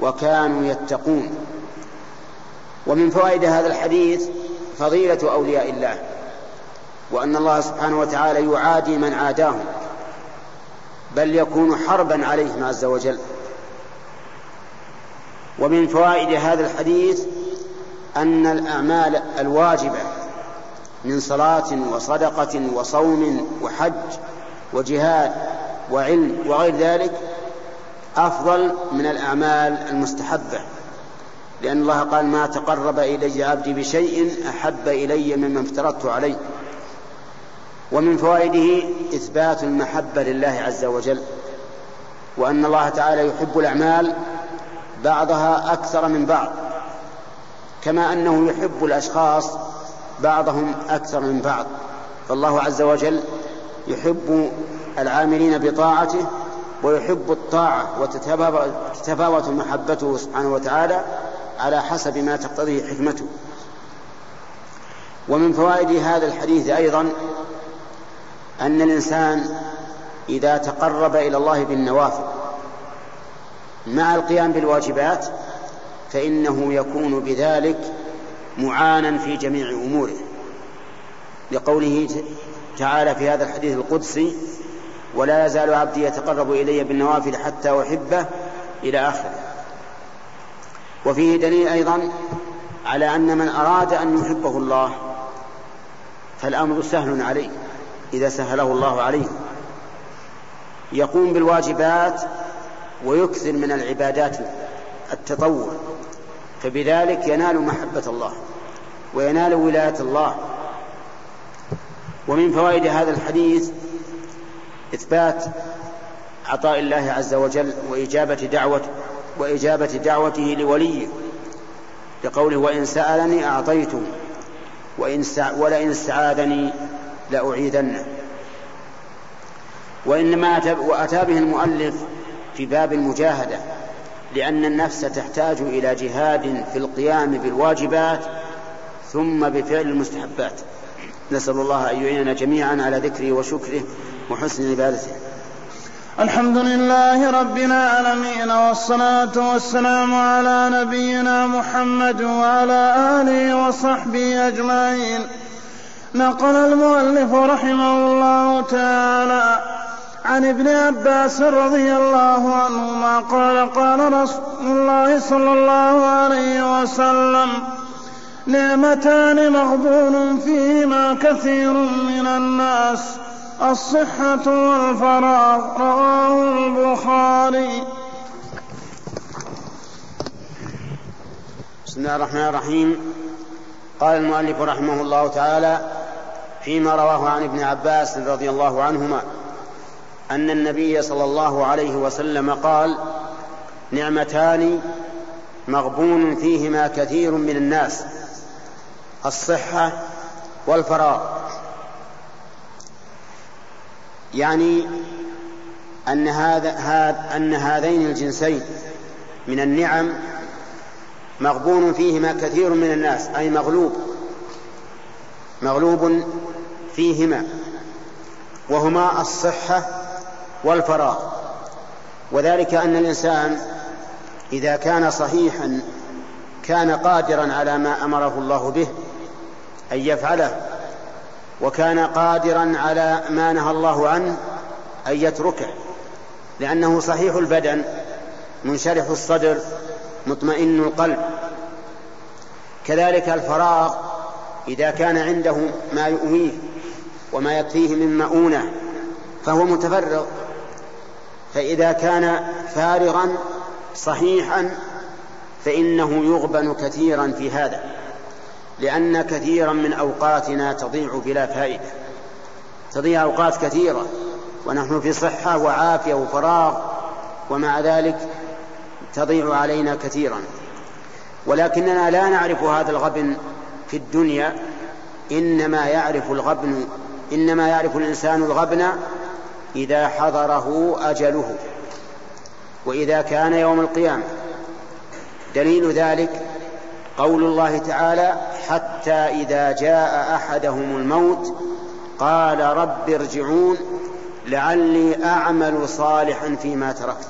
وكانوا يتقون. ومن فوائد هذا الحديث فضيلة أولياء الله. وأن الله سبحانه وتعالى يعادي من عاداهم بل يكون حربا عليهم عز وجل. ومن فوائد هذا الحديث أن الأعمال الواجبة من صلاة وصدقة وصوم وحج وجهاد وعلم وغير ذلك أفضل من الأعمال المستحبة لأن الله قال ما تقرب إلي عبدي بشيء أحب إلي مما افترضت عليه. ومن فوائده إثبات المحبة لله عز وجل وأن الله تعالى يحب الأعمال بعضها أكثر من بعض كما أنه يحب الأشخاص بعضهم أكثر من بعض. فالله عز وجل يحب العاملين بطاعته ويحب الطاعة وتتفاوت محبته سبحانه وتعالى على حسب ما تقتضيه حكمته. ومن فوائد هذا الحديث أيضا أن الإنسان إذا تقرب إلى الله بالنوافل مع القيام بالواجبات فإنه يكون بذلك معانا في جميع أموره. لقوله تعالى في هذا الحديث القدسي ولا يزال عبدي يتقرب إلي بالنوافل حتى أحبه إلى آخره. وفيه دليل أيضا على أن من أراد أن يحبه الله فالأمر سهل عليه. إذا سهله الله عليه. يقوم بالواجبات ويكثر من العبادات التطوع فبذلك ينال محبة الله وينال ولاية الله. ومن فوائد هذا الحديث إثبات عطاء الله عز وجل وإجابة دعوة وإجابة دعوته لوليه لقوله وإن سألني أعطيته وإن ولئن استعاذني لأعيذنه وإنما وأتى به المؤلف في باب المجاهدة لأن النفس تحتاج إلى جهاد في القيام بالواجبات ثم بفعل المستحبات. نسأل الله أن يعيننا جميعا على ذكره وشكره وحسن عبادته. الحمد لله رب العالمين والصلاة والسلام على نبينا محمد وعلى آله وصحبه أجمعين. نقل المؤلف رحمه الله تعالى عن ابن عباس رضي الله عنهما قال قال رسول الله صلى الله عليه وسلم نعمتان مغبون فيهما كثير من الناس الصحة والفراغ رواه البخاري. بسم الله الرحمن الرحيم. قال المؤلف رحمه الله تعالى فيما رواه عن ابن عباس رضي الله عنهما أن النبي صلى الله عليه وسلم قال نعمتان مغبون فيهما كثير من الناس الصحة والفراغ. يعني أن هذا أن هذين الجنسين من النعم مغبون فيهما كثير من الناس أي مغلوب مغلوب فيهما وهما الصحة والفراغ. وذلك أن الإنسان إذا كان صحيحا كان قادرا على ما أمره الله به أن يفعله وكان قادرا على ما نهى الله عنه أن يتركه لأنه صحيح البدن منشرح الصدر مطمئن القلب. كذلك الفراغ إذا كان عنده ما يؤويه وما يكفيه من مؤونة فهو متفرغ. فإذا كان فارغا صحيحا فإنه يغبن كثيرا في هذا لأن كثيرا من أوقاتنا تضيع بلا فائدة. تضيع أوقات كثيرة ونحن في صحة وعافية وفراغ ومع ذلك تضيع علينا كثيرا. ولكننا لا نعرف هذا الغبن في الدنيا إنما يعرف الغبن إنما يعرف الإنسان الغبن إذا حضره أجله. وإذا كان يوم القيامة. دليل ذلك قول الله تعالى حتى إذا جاء أحدهم الموت قال رب ارجعون لعلي أعمل صالحا فيما تركت.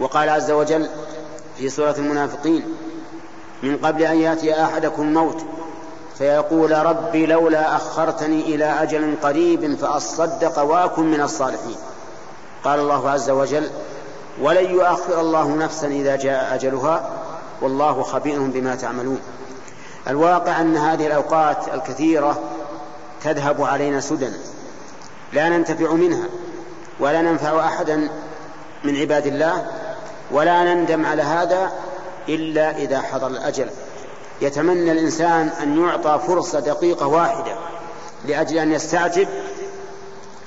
وقال عز وجل في سورة المنافقين من قبل أن يأتي أحدكم الموت فيقول ربي لولا أخرتني إلى أجل قريب فأصدق وأكن من الصالحين. قال الله عز وجل ولن يؤخر الله نفسا إذا جاء أجلها والله خبير بما تعملون. الواقع أن هذه الأوقات الكثيرة تذهب علينا سدى لا ننتفع منها ولا ننفع أحدا من عباد الله ولا نندم على هذا إلا إذا حضر الأجل. يتمنى الإنسان أن يعطى فرصة دقيقة واحدة لأجل أن يستعجب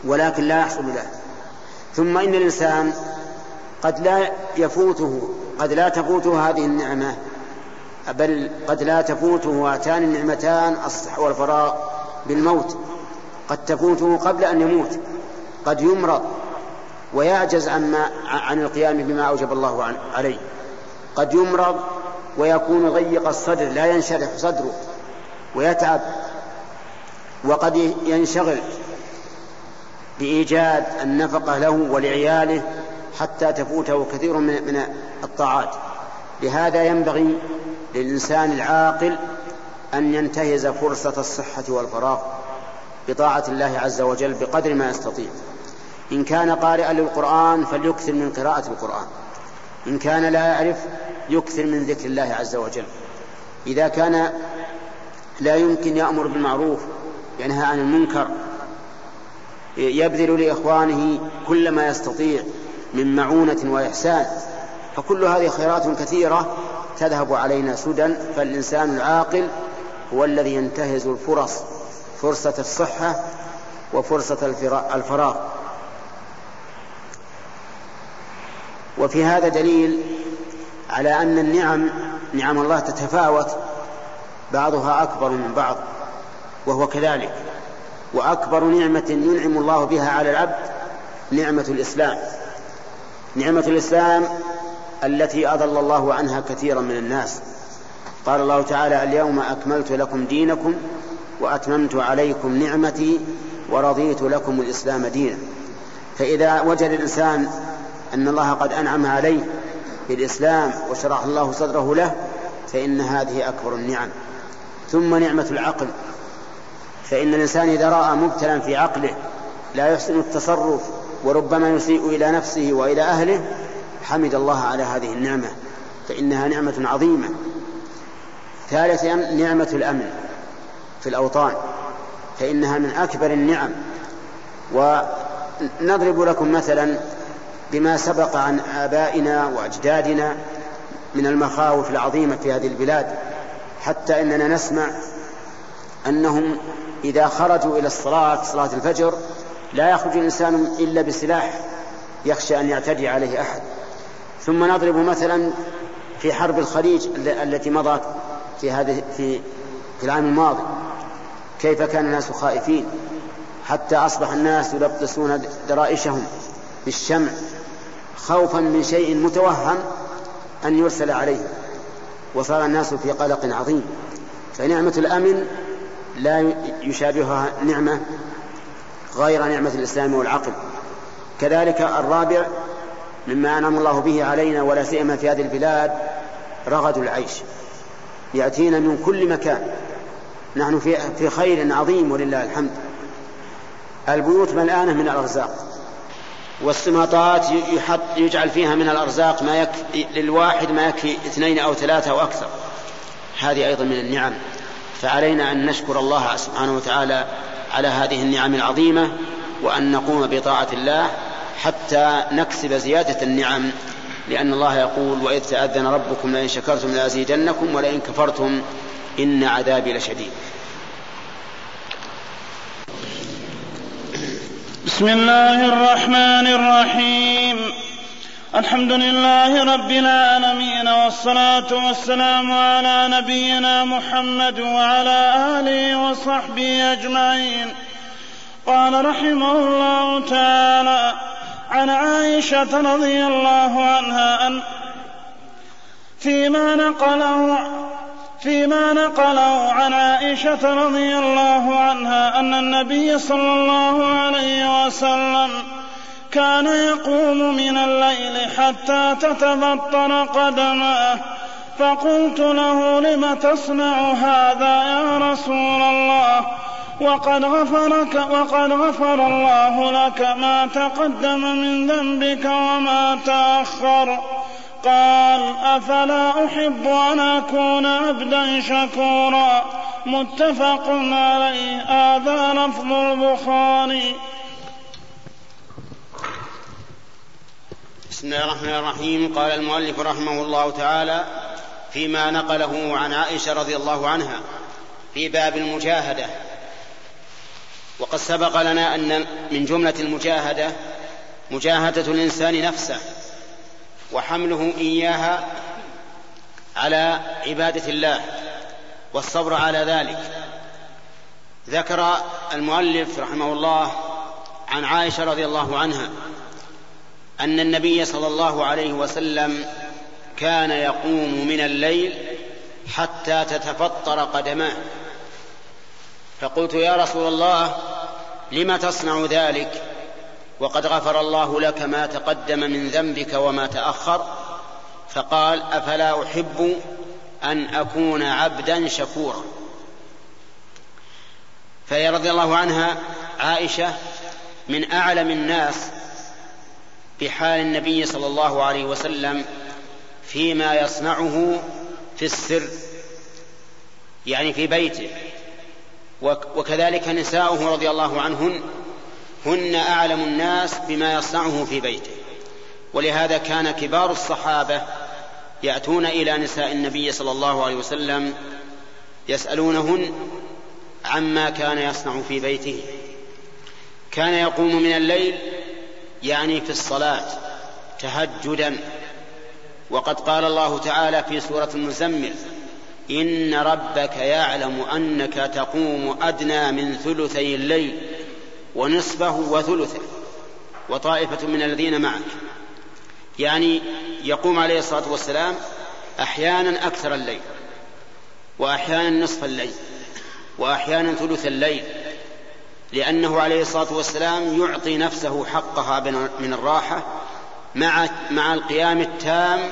ولكن لا يحصل له. ثم إن الإنسان قد لا يفوته قد لا تفوته هذه النعمة بل قد لا تفوته هاتان النعمتان الصحة والفراغ بالموت. قد تفوته قبل أن يموت قد يمرض. ويعجز عما عن القيام بما أوجب الله عليه. قد يمرض ويكون ضيق الصدر لا ينشرح صدره ويتعب. وقد ينشغل بإيجاد النفقة له ولعياله حتى تفوته كثير من الطاعات. لهذا ينبغي للإنسان العاقل أن ينتهز فرصة الصحة والفراغ بطاعة الله عز وجل بقدر ما يستطيع. إن كان قارئا للقرآن فليكثر من قراءة القرآن. إن كان لا يعرف يكثر من ذكر الله عز وجل. إذا كان لا يمكن يأمر بالمعروف ينهى عن المنكر يبذل لإخوانه كل ما يستطيع من معونة وإحسان فكل هذه خيرات كثيرة تذهب علينا سدى فالإنسان العاقل هو الذي ينتهز الفرص فرصة الصحة وفرصة الفراغ وفي هذا دليل على أن النعم نعم الله تتفاوت بعضها أكبر من بعض وهو كذلك. وأكبر نعمة ينعم الله بها على العبد نعمة الإسلام. نعمة الإسلام التي أضل الله عنها كثيرا من الناس. قال الله تعالى اليوم أكملت لكم دينكم وأتممت عليكم نعمتي ورضيت لكم الإسلام دينا. فإذا وجد الإنسان أن الله قد أنعم عليه بالإسلام وشرح الله صدره له فإن هذه أكبر النعم. ثم نعمة العقل. فإن الإنسان إذا رأى مبتلا في عقله لا يحسن التصرف وربما يسيء إلى نفسه وإلى أهله حمد الله على هذه النعمة فإنها نعمة عظيمة. ثالثا نعمة الأمن في الأوطان. فإنها من أكبر النعم. ونضرب لكم مثلا بما سبق عن آبائنا وأجدادنا من المخاوف العظيمة في هذه البلاد حتى إننا نسمع أنهم إذا خرجوا إلى الصلاة صلاة الفجر لا يخرج الإنسان إلا بسلاح يخشى أن يعتدي عليه أحد. ثم نضرب مثلا في حرب الخليج التي مضت في هذه في في العام الماضي. كيف كان الناس خائفين؟ حتى أصبح الناس يلبسون درائشهم بالشمع. خوفا من شيء متوهم أن يرسل عليهم وصار الناس في قلق عظيم. فنعمة الأمن لا يشابهها نعمة غير نعمة الإسلام والعقل. كذلك الرابع مما أنعم الله به علينا ولا سيما في هذه البلاد رغد العيش. يأتينا من كل مكان. نحن في في خير عظيم ولله الحمد. البيوت ملآنة من الأرزاق. والسماطات يحط يجعل فيها من الأرزاق ما يكفي للواحد ما يكفي اثنين أو ثلاثة أو أكثر. هذه أيضا من النعم. فعلينا أن نشكر الله سبحانه وتعالى على هذه النعم العظيمة وأن نقوم بطاعة الله حتى نكسب زيادة النعم. لأن الله يقول وإذ تأذن ربكم لئن شكرتم لأزيدنكم ولئن كفرتم إن عذابي لشديد. بسم الله الرحمن الرحيم. الحمد لله رب العالمين والصلاة والسلام على نبينا محمد وعلى آله وصحبه أجمعين. قال رحمه الله تعالى عن عائشة رضي الله عنها أن فيما نقله فيما نقله عن عائشة رضي الله عنها أن النبي صلى الله عليه وسلم كان يقوم من الليل حتى تتبطن قدماه فقلت له لم تصنع هذا يا رسول الله؟ وقد غفرك وقد غفر الله لك ما تقدم من ذنبك وما تأخر. قال أفلا أحب أن أكون عبدا شكورا؟ متفق عليه. هذا لفظ البخاري. بسم الله الرحمن الرحيم. قال المؤلف رحمه الله تعالى فيما نقله عن عائشة رضي الله عنها في باب المجاهدة. وقد سبق لنا أن من جملة المجاهدة مجاهدة الإنسان نفسه. وحمله إياها على عبادة الله والصبر على ذلك. ذكر المؤلف رحمه الله عن عائشة رضي الله عنها أن النبي صلى الله عليه وسلم كان يقوم من الليل حتى تتفطر قدماه. فقلت يا رسول الله لم تصنع ذلك؟ وقد غفر الله لك ما تقدم من ذنبك وما تأخر فقال أفلا أحب أن أكون عبدا شكورا. فهي رضي الله عنها عائشة من أعلم الناس بحال النبي صلى الله عليه وسلم فيما يصنعه في السر يعني في بيته وكذلك نساؤه رضي الله عنهن هن أعلم الناس بما يصنعه في بيته. ولهذا كان كبار الصحابة يأتون إلى نساء النبي صلى الله عليه وسلم يسألونهن عما كان يصنع في بيته. كان يقوم من الليل يعني في الصلاة تهجدا. وقد قال الله تعالى في سورة المزمل إن ربك يعلم أنك تقوم أدنى من ثلثي الليل. ونصفه وثلثه وطائفة من الذين معك. يعني يقوم عليه الصلاة والسلام أحيانا أكثر الليل واحيانا نصف الليل واحيانا ثلث الليل لأنه عليه الصلاة والسلام يعطي نفسه حقها من الراحة مع مع القيام التام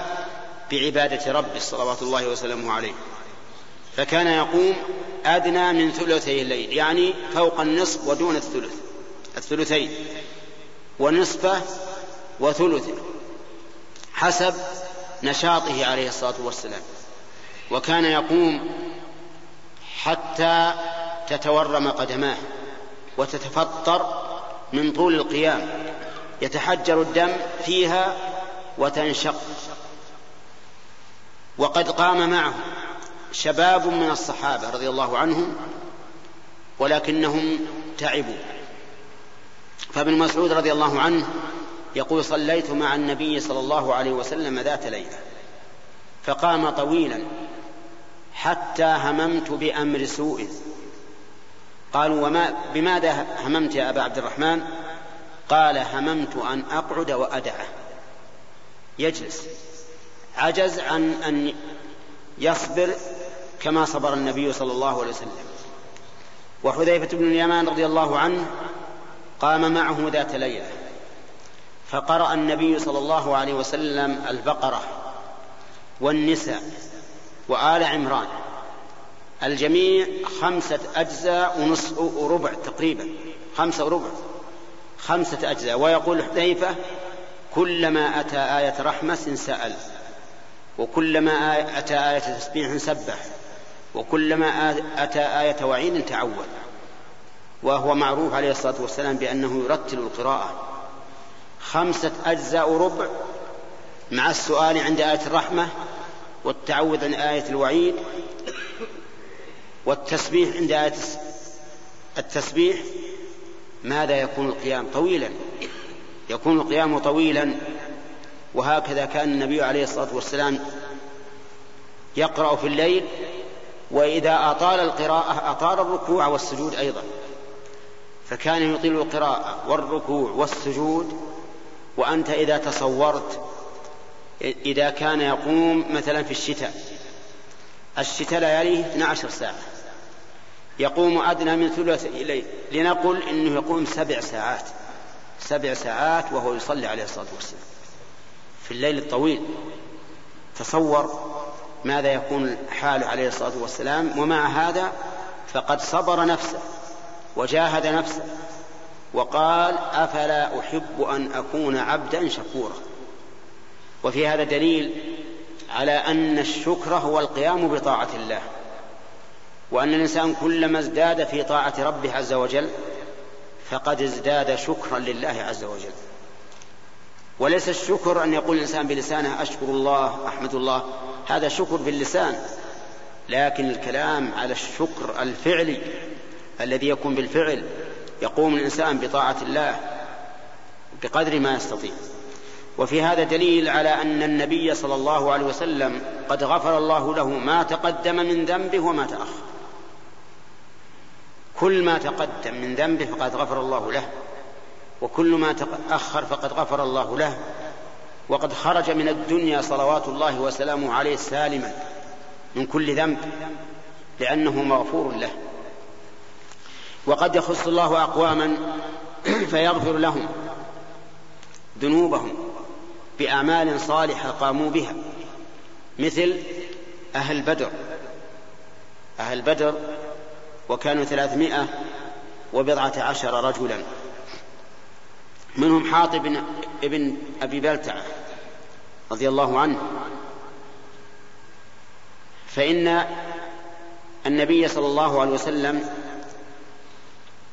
بعبادة ربه صلوات الله وسلامه عليه. فكان يقوم أدنى من ثلثي الليل يعني فوق النصف ودون الثلث. الثلثين ونصفه وثلثه حسب نشاطه عليه الصلاة والسلام. وكان يقوم حتى تتورم قدماه وتتفطر من طول القيام يتحجر الدم فيها وتنشق. وقد قام معه شباب من الصحابة رضي الله عنهم ولكنهم تعبوا. فابن مسعود رضي الله عنه يقول صليت مع النبي صلى الله عليه وسلم ذات ليلة فقام طويلا حتى هممت بأمر سوء. قالوا وما بماذا هممت يا أبا عبد الرحمن؟ قال هممت أن أقعد وأدعه. يجلس. عجز عن أن يصبر كما صبر النبي صلى الله عليه وسلم. وحذيفة بن اليمان رضي الله عنه قام معه ذات ليلة فقرأ النبي صلى الله عليه وسلم البقرة والنساء وآل عمران الجميع خمسة أجزاء ونصف وربع تقريبا خمسة وربع خمسة أجزاء. ويقول حذيفة كلما أتى آية رحمة سأل وكلما أتى آية تسبيح سبح وكلما أتى آية وعيد تعود. وهو معروف عليه الصلاة والسلام بأنه يرتل القراءة. خمسة أجزاء ربع مع السؤال عند آية الرحمة والتعوذ عند آية الوعيد والتسبيح عند آية التسبيح ماذا يكون القيام؟ طويلا. يكون القيام طويلا. وهكذا كان النبي عليه الصلاة والسلام يقرأ في الليل وإذا أطال القراءة أطال الركوع والسجود أيضا. فكان يطيل القراءة والركوع والسجود وأنت إذا تصورت إذا كان يقوم مثلا في الشتاء الشتاء لياليه 12 ساعة يقوم أدنى من ثلث إليه لنقل إنه يقوم سبع ساعات سبع ساعات وهو يصلي عليه الصلاة والسلام في الليل الطويل. تصور ماذا يكون حاله عليه الصلاة والسلام ومع هذا فقد صبر نفسه. وجاهد نفسه وقال أفلا أحب أن أكون عبدا شكورا. وفي هذا دليل على أن الشكر هو القيام بطاعة الله وأن الإنسان كلما ازداد في طاعة ربه عز وجل فقد ازداد شكرا لله عز وجل. وليس الشكر أن يقول الإنسان بلسانه أشكر الله أحمد الله هذا شكر باللسان لكن الكلام على الشكر الفعلي الذي يكون بالفعل يقوم الإنسان بطاعة الله بقدر ما يستطيع. وفي هذا دليل على أن النبي صلى الله عليه وسلم قد غفر الله له ما تقدم من ذنبه وما تأخر. كل ما تقدم من ذنبه فقد غفر الله له وكل ما تأخر فقد غفر الله له وقد خرج من الدنيا صلوات الله وسلامه عليه سالما من كل ذنب لأنه مغفور له. وقد يخص الله أقواما فيغفر لهم ذنوبهم بأعمال صالحة قاموا بها مثل أهل بدر. أهل بدر وكانوا ثلاثمائة وبضعة عشر رجلا. منهم حاطب ابن أبي بلتعة رضي الله عنه. فإن النبي صلى الله عليه وسلم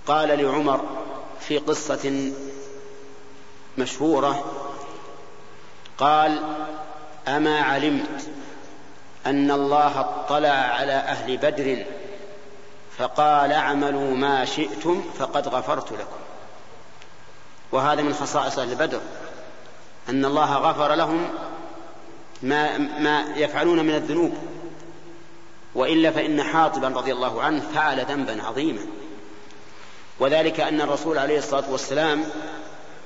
قال لعمر في قصة مشهورة قال أما علمت أن الله اطلع على أهل بدر فقال اعملوا ما شئتم فقد غفرت لكم. وهذا من خصائص أهل بدر أن الله غفر لهم ما, ما يفعلون من الذنوب وإلا فإن حاطبا رضي الله عنه فعل ذنبا عظيما. وذلك أن الرسول عليه الصلاة والسلام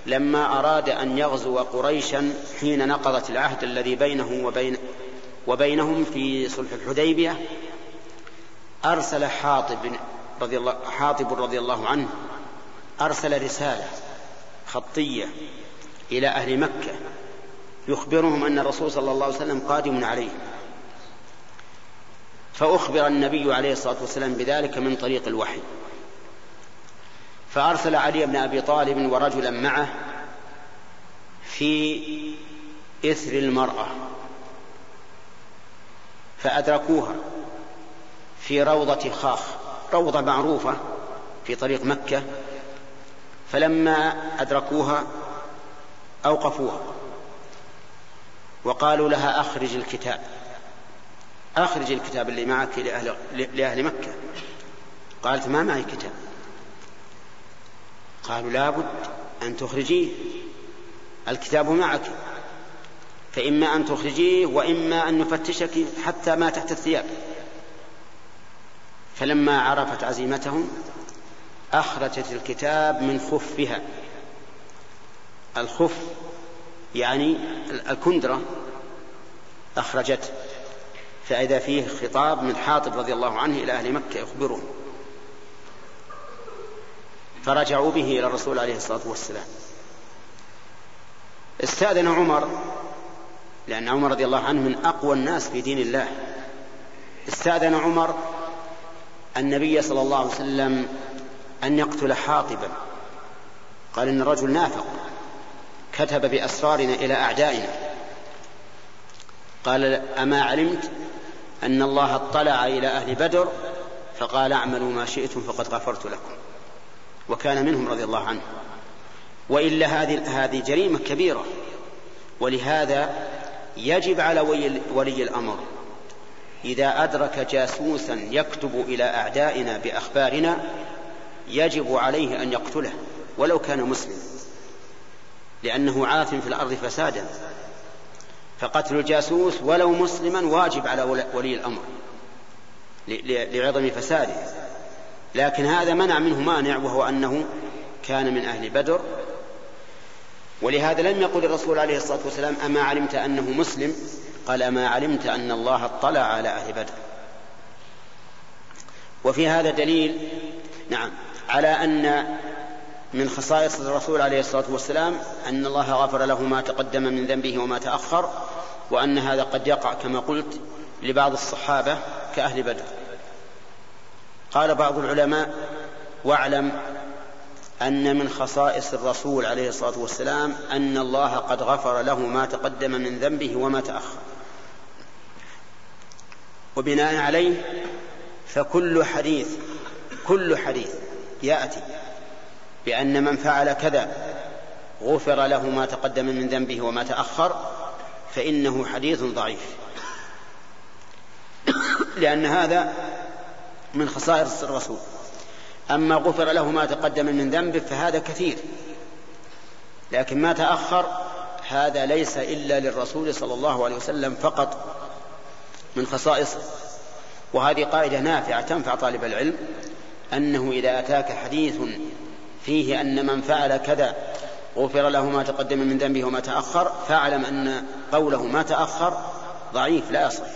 لما أراد أن يغزو قريشا حين نقضت العهد الذي بينه وبين وبينهم في صلح الحديبية أرسل حاطب رضي الله حاطب رضي الله عنه أرسل رسالة خطية إلى أهل مكة يخبرهم أن الرسول صلى الله عليه وسلم قادم عليهم فأخبر النبي عليه الصلاة والسلام بذلك من طريق الوحي. فأرسل علي بن أبي طالب ورجلا معه في إثر المرأة فأدركوها في روضة خاخ روضة معروفة في طريق مكة. فلما أدركوها أوقفوها وقالوا لها أخرج الكتاب أخرج الكتاب اللي معك لأهل, لأهل مكة. قالت ما معي كتاب. قالوا لابد أن تخرجيه. الكتاب معك. فإما أن تخرجيه وإما أن نفتشك حتى ما تحت الثياب. فلما عرفت عزيمتهم أخرجت الكتاب من خفها. الخف يعني الكندرة أخرجته. فإذا فيه خطاب من حاطب رضي الله عنه إلى أهل مكة يخبرهم. فرجعوا به إلى الرسول عليه الصلاة والسلام. استأذن عمر لأن عمر رضي الله عنه من أقوى الناس في دين الله. استأذن عمر النبي صلى الله عليه وسلم أن يقتل حاطبا. قال إن الرجل نافق. كتب بأسرارنا إلى أعدائنا. قال أما علمت أن الله اطلع إلى أهل بدر فقال اعملوا ما شئتم فقد غفرت لكم. وكان منهم رضي الله عنه. وإلا هذه هذه جريمة كبيرة. ولهذا يجب على ولي الأمر إذا أدرك جاسوسا يكتب إلى أعدائنا بأخبارنا يجب عليه أن يقتله ولو كان مسلم لأنه عاث في الأرض فسادا. فقتل الجاسوس ولو مسلما واجب على ولي الأمر لعظم فساده. لكن هذا منع منه مانع وهو أنه كان من أهل بدر. ولهذا لم يقل الرسول عليه الصلاة والسلام أما علمت أنه مسلم؟ قال أما علمت أن الله اطلع على أهل بدر. وفي هذا دليل نعم على أن من خصائص الرسول عليه الصلاة والسلام أن الله غفر له ما تقدم من ذنبه وما تأخر وأن هذا قد يقع كما قلت لبعض الصحابة كأهل بدر. قال بعض العلماء واعلم أن من خصائص الرسول عليه الصلاة والسلام أن الله قد غفر له ما تقدم من ذنبه وما تأخر. وبناء عليه فكل حديث كل حديث يأتي بأن من فعل كذا غفر له ما تقدم من ذنبه وما تأخر فإنه حديث ضعيف. لأن هذا من خصائص الرسول. أما غفر له ما تقدم من ذنبه فهذا كثير. لكن ما تأخر هذا ليس إلا للرسول صلى الله عليه وسلم فقط من خصائصه. وهذه قاعدة نافعة تنفع طالب العلم أنه إذا أتاك حديث فيه أن من فعل كذا غفر له ما تقدم من ذنبه وما تأخر فاعلم أن قوله ما تأخر ضعيف لا يصح.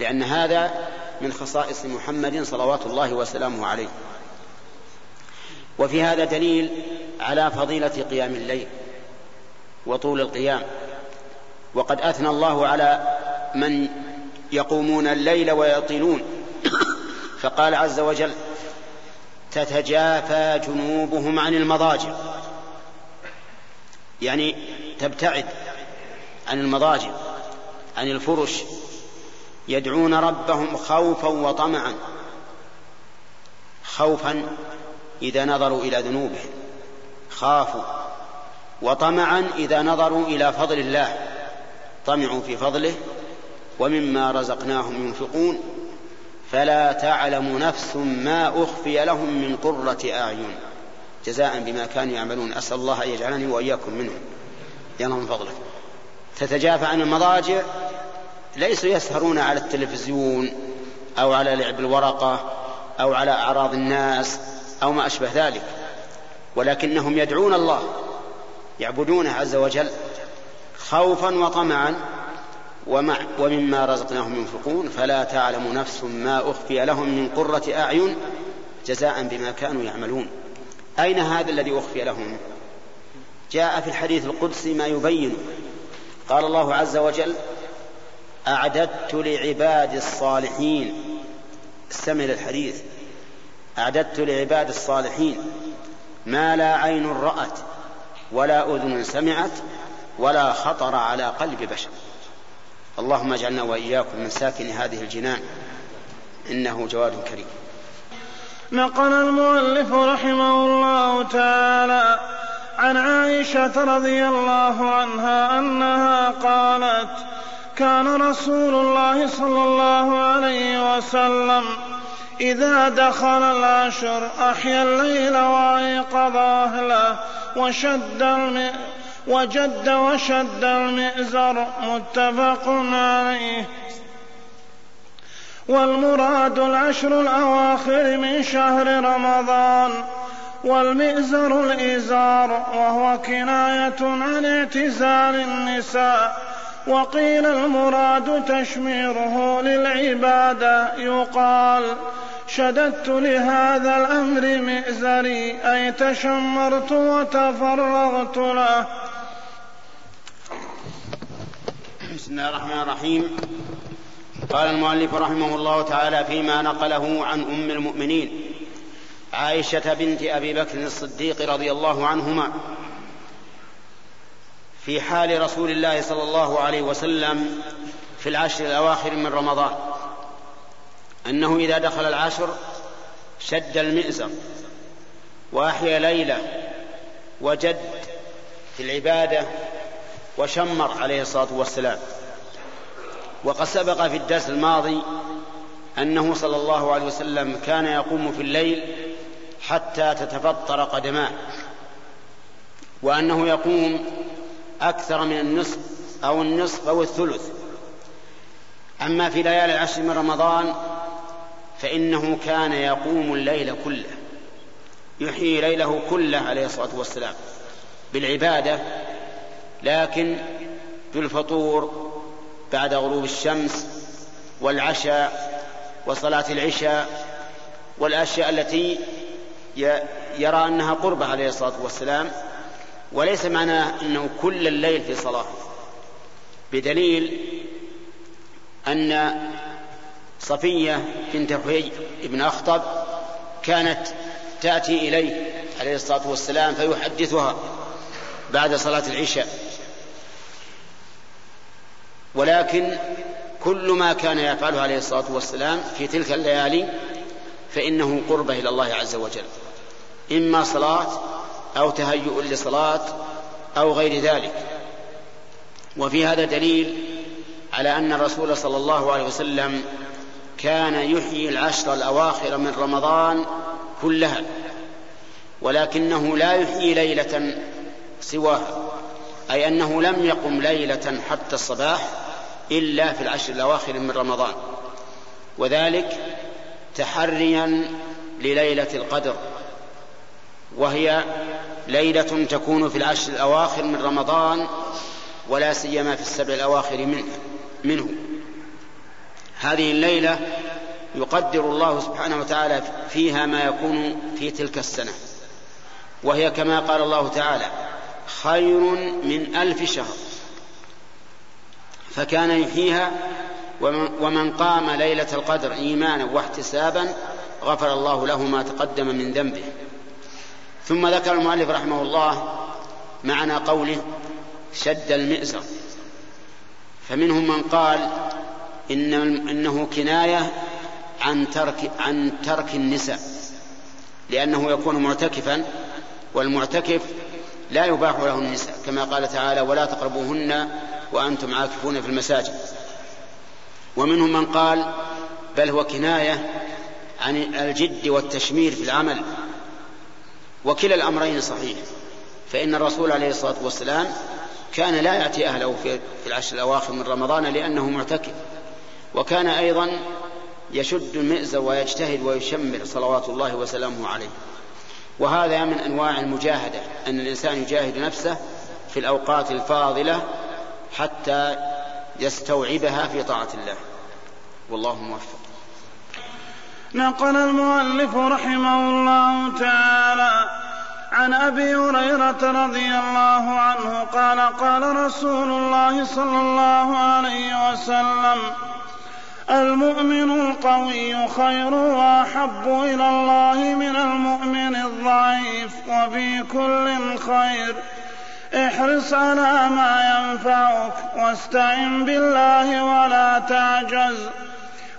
لأن هذا من خصائص محمد صلوات الله وسلامه عليه. وفي هذا دليل على فضيلة قيام الليل وطول القيام. وقد أثنى الله على من يقومون الليل ويطيلون فقال عز وجل تتجافى جنوبهم عن المضاجع. يعني تبتعد عن المضاجع عن الفرش يدعون ربهم خوفا وطمعا. خوفا إذا نظروا إلى ذنوبهم. خافوا. وطمعا إذا نظروا إلى فضل الله. طمعوا في فضله ومما رزقناهم ينفقون. فلا تعلم نفس ما أخفي لهم من قرة أعين. جزاء بما كانوا يعملون. أسأل الله أن يجعلني وإياكم منهم. من فضلك تتجافى عن المضاجع. ليسوا يسهرون على التلفزيون أو على لعب الورقة أو على أعراض الناس أو ما أشبه ذلك ولكنهم يدعون الله يعبدونه عز وجل خوفا وطمعا ومع ومما رزقناهم ينفقون. فلا تعلم نفس ما أخفي لهم من قرة أعين جزاء بما كانوا يعملون. أين هذا الذي أخفي لهم؟ جاء في الحديث القدسي ما يبين. قال الله عز وجل أعددت لعبادي الصالحين. استمع الحديث. أعددت لعبادي الصالحين. ما لا عين رأت ولا أذن سمعت ولا خطر على قلب بشر. اللهم اجعلنا وإياكم من ساكن هذه الجنان. إنه جواد كريم. نقل المؤلف رحمه الله تعالى عن عائشة رضي الله عنها أنها قالت كان رسول الله صلى الله عليه وسلم إذا دخل العشر أحيا الليل وأيقظ أهله وشد. وجد وشد المئزر متفق عليه والمراد العشر الأواخر من شهر رمضان والمئزر الإزار وهو كناية عن اعتزال النساء وقيل المراد تشميره للعبادة يقال شددت لهذا الأمر مئزري أي تشمرت وتفرغت له. بسم الله الرحمن الرحيم. قال المؤلف رحمه الله تعالى فيما نقله عن أم المؤمنين عائشة بنت أبي بكر الصديق رضي الله عنهما في حال رسول الله صلى الله عليه وسلم في العشر الأواخر من رمضان. أنه إذا دخل العشر شد المئزر وأحيا ليلة وجد في العبادة وشمر عليه الصلاة والسلام. وقد سبق في الدرس الماضي أنه صلى الله عليه وسلم كان يقوم في الليل حتى تتفطر قدماه وأنه يقوم أكثر من النصف أو النصف أو الثلث. أما في ليالي العشر من رمضان فإنه كان يقوم الليل كله يحيي ليله كله عليه الصلاة والسلام بالعبادة لكن بالفطور بعد غروب الشمس والعشاء وصلاة العشاء والأشياء التي يرى أنها قربة عليه الصلاة والسلام وليس معناه أنه كل الليل في صلاة. بدليل أن صفية بنت حيي بن أخطب كانت تأتي إليه عليه الصلاة والسلام فيحدثها بعد صلاة العشاء. ولكن كل ما كان يفعله عليه الصلاة والسلام في تلك الليالي فإنه قربة إلى الله عز وجل. إما صلاة أو تهيؤ لصلاة أو غير ذلك. وفي هذا دليل على أن الرسول صلى الله عليه وسلم كان يحيي العشر الأواخر من رمضان كلها ولكنه لا يحيي ليلة سواها أي أنه لم يقم ليلة حتى الصباح إلا في العشر الأواخر من رمضان وذلك تحريا لليلة القدر. وهي ليلة تكون في العشر الأواخر من رمضان ولا سيما في السبع الأواخر منه, منه. هذه الليلة يقدر الله سبحانه وتعالى فيها ما يكون في تلك السنة. وهي كما قال الله تعالى خير من ألف شهر. فكان يحييها ومن قام ليلة القدر إيمانا واحتسابا غفر الله له ما تقدم من ذنبه. ثم ذكر المؤلف رحمه الله معنى قوله شد المئزر. فمنهم من قال إن إنه كناية عن ترك عن ترك النساء لأنه يكون معتكفا والمعتكف لا يباح له النساء كما قال تعالى ولا تقربوهن وأنتم عاكفون في المساجد. ومنهم من قال بل هو كناية عن الجد والتشمير في العمل وكلا الأمرين صحيح. فإن الرسول عليه الصلاة والسلام كان لا يأتي أهله في العشر الأواخر من رمضان لأنه معتكف. وكان أيضا يشد المئزر ويجتهد ويشمر صلوات الله وسلامه عليه. وهذا من أنواع المجاهدة أن الإنسان يجاهد نفسه في الأوقات الفاضلة حتى يستوعبها في طاعة الله. والله موفق. نقل المؤلف رحمه الله تعالى عن أبي هريرة رضي الله عنه قال قال رسول الله صلى الله عليه وسلم المؤمن القوي خير وأحب إلى الله من المؤمن الضعيف وفي كل خير. احرص على ما ينفعك واستعن بالله ولا تعجز.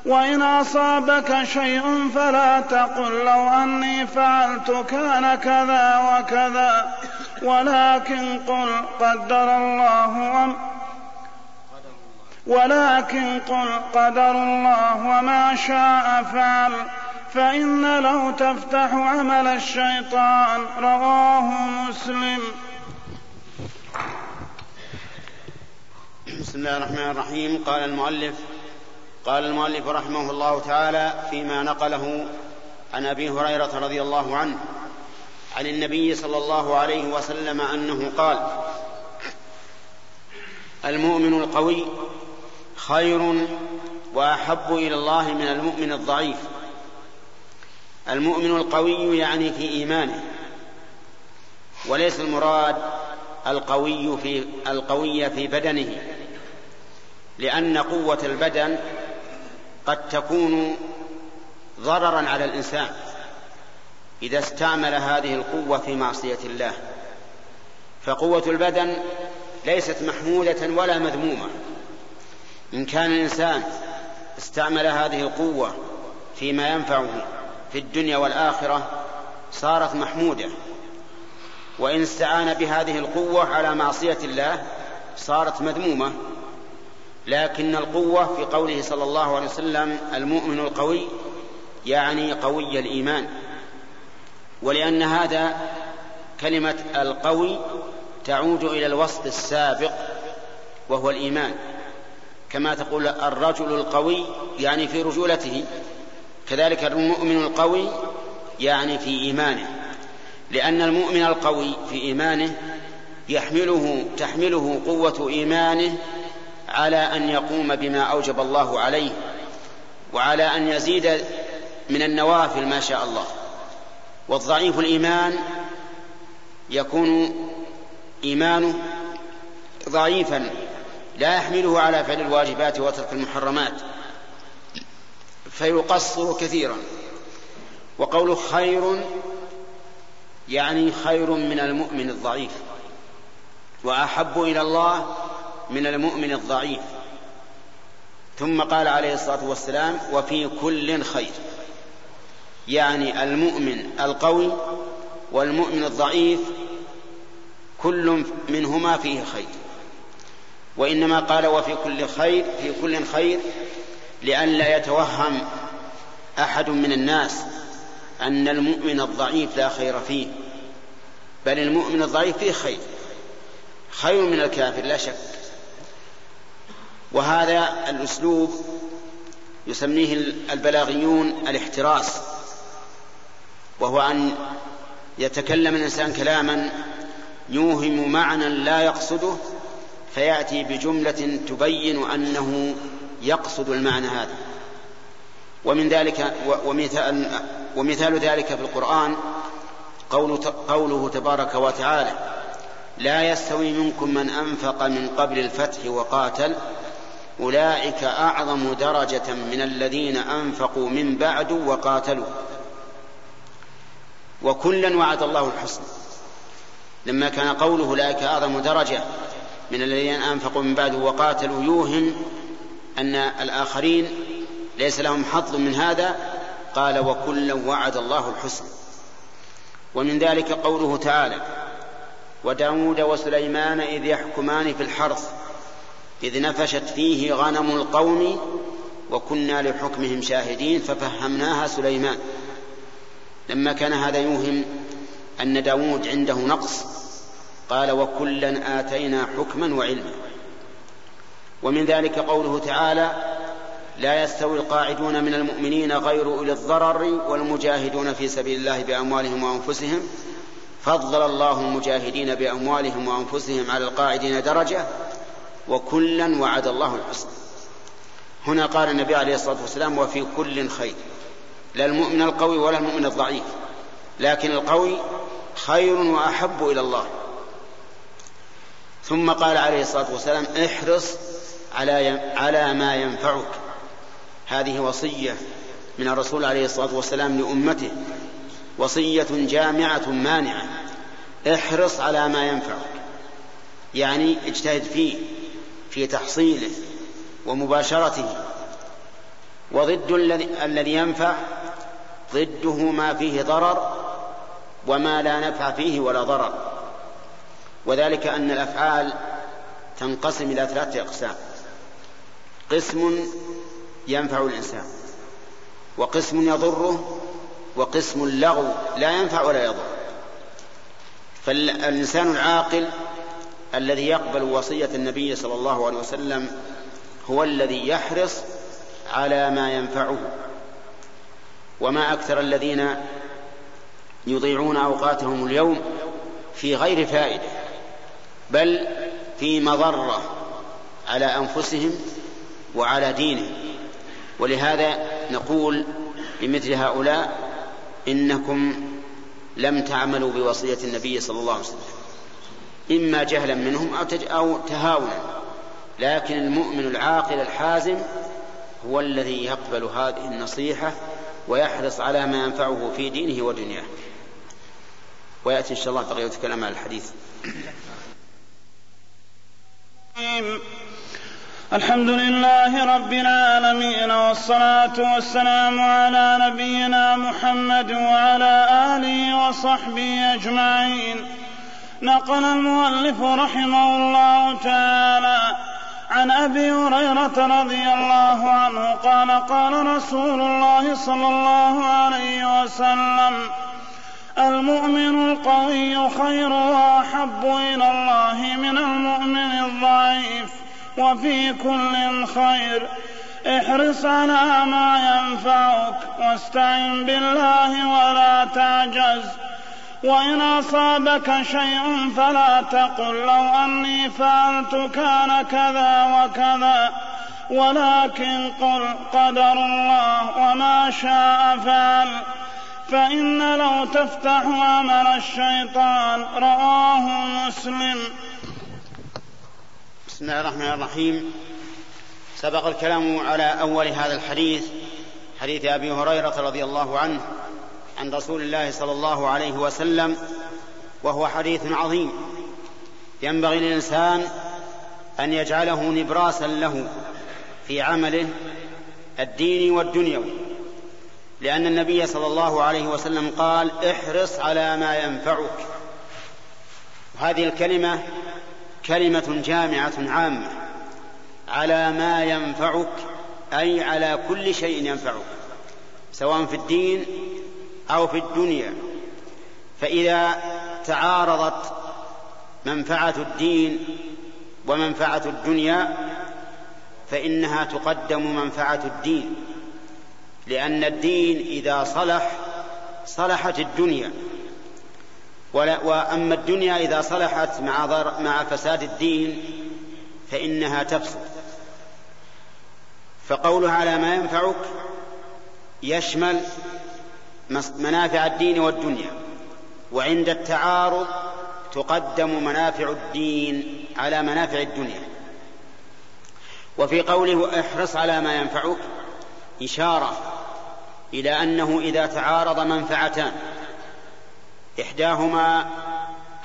وإن أصابك شيء فلا تقل لو أني فعلت كان كذا وكذا. ولكن قل قدر الله وم ولكن قل قدر الله وما شاء فعل. فإن لو تفتح عمل الشيطان رواه مسلم. بسم الله الرحمن الرحيم. قال المؤلف قال المؤلف رحمه الله تعالى فيما نقله عن أبي هريرة رضي الله عنه عن النبي صلى الله عليه وسلم أنه قال المؤمن القوي خير وأحب إلى الله من المؤمن الضعيف. المؤمن القوي يعني في إيمانه وليس المراد القوي في القوي في بدنه لأن قوة البدن قد تكون ضررا على الإنسان إذا استعمل هذه القوة في معصية الله. فقوة البدن ليست محمودة ولا مذمومة. إن كان الإنسان استعمل هذه القوة فيما ينفعه في الدنيا والآخرة صارت محمودة. وإن استعان بهذه القوة على معصية الله صارت مذمومة. لكن القوة في قوله صلى الله عليه وسلم المؤمن القوي يعني قوي الإيمان. ولأن هذا كلمة القوي تعود إلى الوصف السابق وهو الإيمان. كما تقول الرجل القوي يعني في رجولته كذلك المؤمن القوي يعني في إيمانه. لأن المؤمن القوي في إيمانه يحمله تحمله قوة إيمانه على أن يقوم بما أوجب الله عليه وعلى أن يزيد من النوافل ما شاء الله. والضعيف الإيمان يكون إيمانه ضعيفا لا يحمله على فعل الواجبات وترك المحرمات فيقصر كثيرا. وقوله خير يعني خير من المؤمن الضعيف. وأحب إلى الله من المؤمن الضعيف. ثم قال عليه الصلاة والسلام وفي كل خير. يعني المؤمن القوي والمؤمن الضعيف كل منهما فيه خير. وإنما قال وفي كل خير في كل خير لئلا يتوهم أحد من الناس أن المؤمن الضعيف لا خير فيه بل المؤمن الضعيف فيه خير. خير من الكافر لا شك. وهذا الأسلوب يسميه البلاغيون الاحتراس وهو أن يتكلم الإنسان كلاما يوهم معنى لا يقصده فيأتي بجملة تبين أنه يقصد المعنى هذا. ومن ذلك ومثال, ومثال ذلك في القرآن قوله, تبارك وتعالى لا يستوي منكم من أنفق من قبل الفتح وقاتل أولئك أعظم درجة من الذين أنفقوا من بعد وقاتلوا. وكلا وعد الله الحسنى. لما كان قوله أولئك أعظم درجة من الذين أنفقوا من بعد وقاتلوا يوهم أن الآخرين ليس لهم حظ من هذا قال وكلا وعد الله الحسنى. ومن ذلك قوله تعالى وداود وسليمان إذ يحكمان في الحرث إذ نفشت فيه غنم القوم وكنا لحكمهم شاهدين ففهمناها سليمان. لما كان هذا يوهم أن داود عنده نقص قال وكلا آتينا حكما وعلما. ومن ذلك قوله تعالى لا يستوي القاعدون من المؤمنين غير أولي الضرر والمجاهدون في سبيل الله بأموالهم وأنفسهم فضل الله المجاهدين بأموالهم وأنفسهم على القاعدين درجة وكلا وعد الله الحسنى. هنا قال النبي عليه الصلاة والسلام وفي كل خير. لا المؤمن القوي ولا المؤمن الضعيف لكن القوي خير وأحب إلى الله. ثم قال عليه الصلاة والسلام احرص على على ما ينفعك. هذه وصية من الرسول عليه الصلاة والسلام لأمته. وصية جامعة مانعة. احرص على ما ينفعك. يعني اجتهد فيه. في تحصيله ومباشرته وضد الذي ينفع ضده ما فيه ضرر وما لا نفع فيه ولا ضرر. وذلك أن الأفعال تنقسم إلى ثلاثة أقسام. قسم ينفع الإنسان وقسم يضره وقسم اللغو لا ينفع ولا يضر. فالإنسان العاقل الذي يقبل وصية النبي صلى الله عليه وسلم هو الذي يحرص على ما ينفعه. وما أكثر الذين يضيعون أوقاتهم اليوم في غير فائدة بل في مضرة على أنفسهم وعلى دينهم. ولهذا نقول لمثل هؤلاء إنكم لم تعملوا بوصية النبي صلى الله عليه وسلم. إما جهلا منهم أو, أو تهاونا. لكن المؤمن العاقل الحازم هو الذي يقبل هذه النصيحة ويحرص على ما ينفعه في دينه ودنياه. ويأتي إن شاء الله بقية كلام على الحديث. الحمد لله رب العالمين والصلاة والسلام على نبينا محمد وعلى آله وصحبه أجمعين. نقل المؤلف رحمه الله تعالى عن أبي هريرة رضي الله عنه قال قال رسول الله صلى الله عليه وسلم المؤمن القوي خير وأحب إلى الله من المؤمن الضعيف وفي كل خير. احرص على ما ينفعك واستعن بالله ولا تعجز. وإن أصابك شيء فلا تقل لو أني فعلت كان كذا وكذا. ولكن قل قدر الله وما شاء فعل. فإن لو تفتح عمل الشيطان رواه مسلم. بسم الله الرحمن الرحيم. سبق الكلام على أول هذا الحديث حديث أبي هريرة رضي الله عنه. عن رسول الله صلى الله عليه وسلم وهو حديث عظيم. ينبغي للإنسان أن يجعله نبراسا له في عمله الديني والدنيوي. لأن النبي صلى الله عليه وسلم قال احرص على ما ينفعك. وهذه الكلمة كلمة جامعة عامة. على ما ينفعك أي على كل شيء ينفعك سواء في الدين أو في الدنيا فإذا تعارضت منفعة الدين ومنفعة الدنيا فإنها تقدم منفعة الدين لأن الدين إذا صلح صلحت الدنيا. وأما الدنيا إذا صلحت مع, مع فساد الدين فإنها تفسد. فقولها على ما ينفعك يشمل منافع الدين والدنيا وعند التعارض تقدم منافع الدين على منافع الدنيا. وفي قوله احرص على ما ينفعك إشارة إلى أنه إذا تعارض منفعتان إحداهما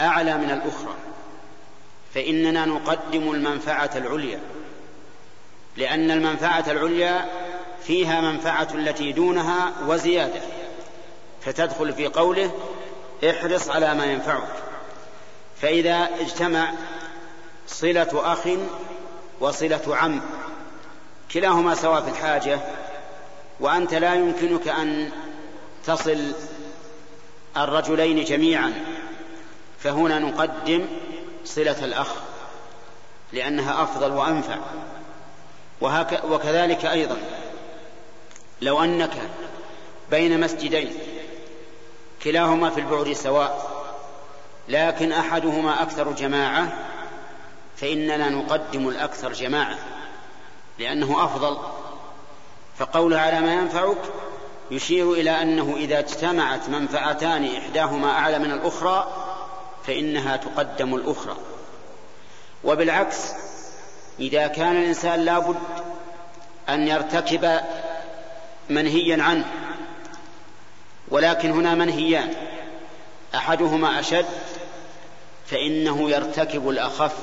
أعلى من الأخرى فإننا نقدم المنفعة العليا لأن المنفعة العليا فيها منفعة التي دونها وزيادة. فتدخل في قوله احرص على ما ينفعك. فإذا اجتمع صلة أخ وصلة عم كلاهما سواء في الحاجة وأنت لا يمكنك أن تصل الرجلين جميعا فهنا نقدم صلة الأخ لأنها أفضل وأنفع. وكذلك أيضا لو أنك بين مسجدين كلاهما في البعد سواء لكن أحدهما أكثر جماعة فإننا نقدم الأكثر جماعة لأنه أفضل. فقوله على ما ينفعك يشير إلى أنه إذا اجتمعت منفعتان إحداهما أعلى من الأخرى فإنها تقدم الأخرى. وبالعكس إذا كان الإنسان لابد أن يرتكب منهيا عنه ولكن هنا منهيان. أحدهما أشد فإنه يرتكب الأخف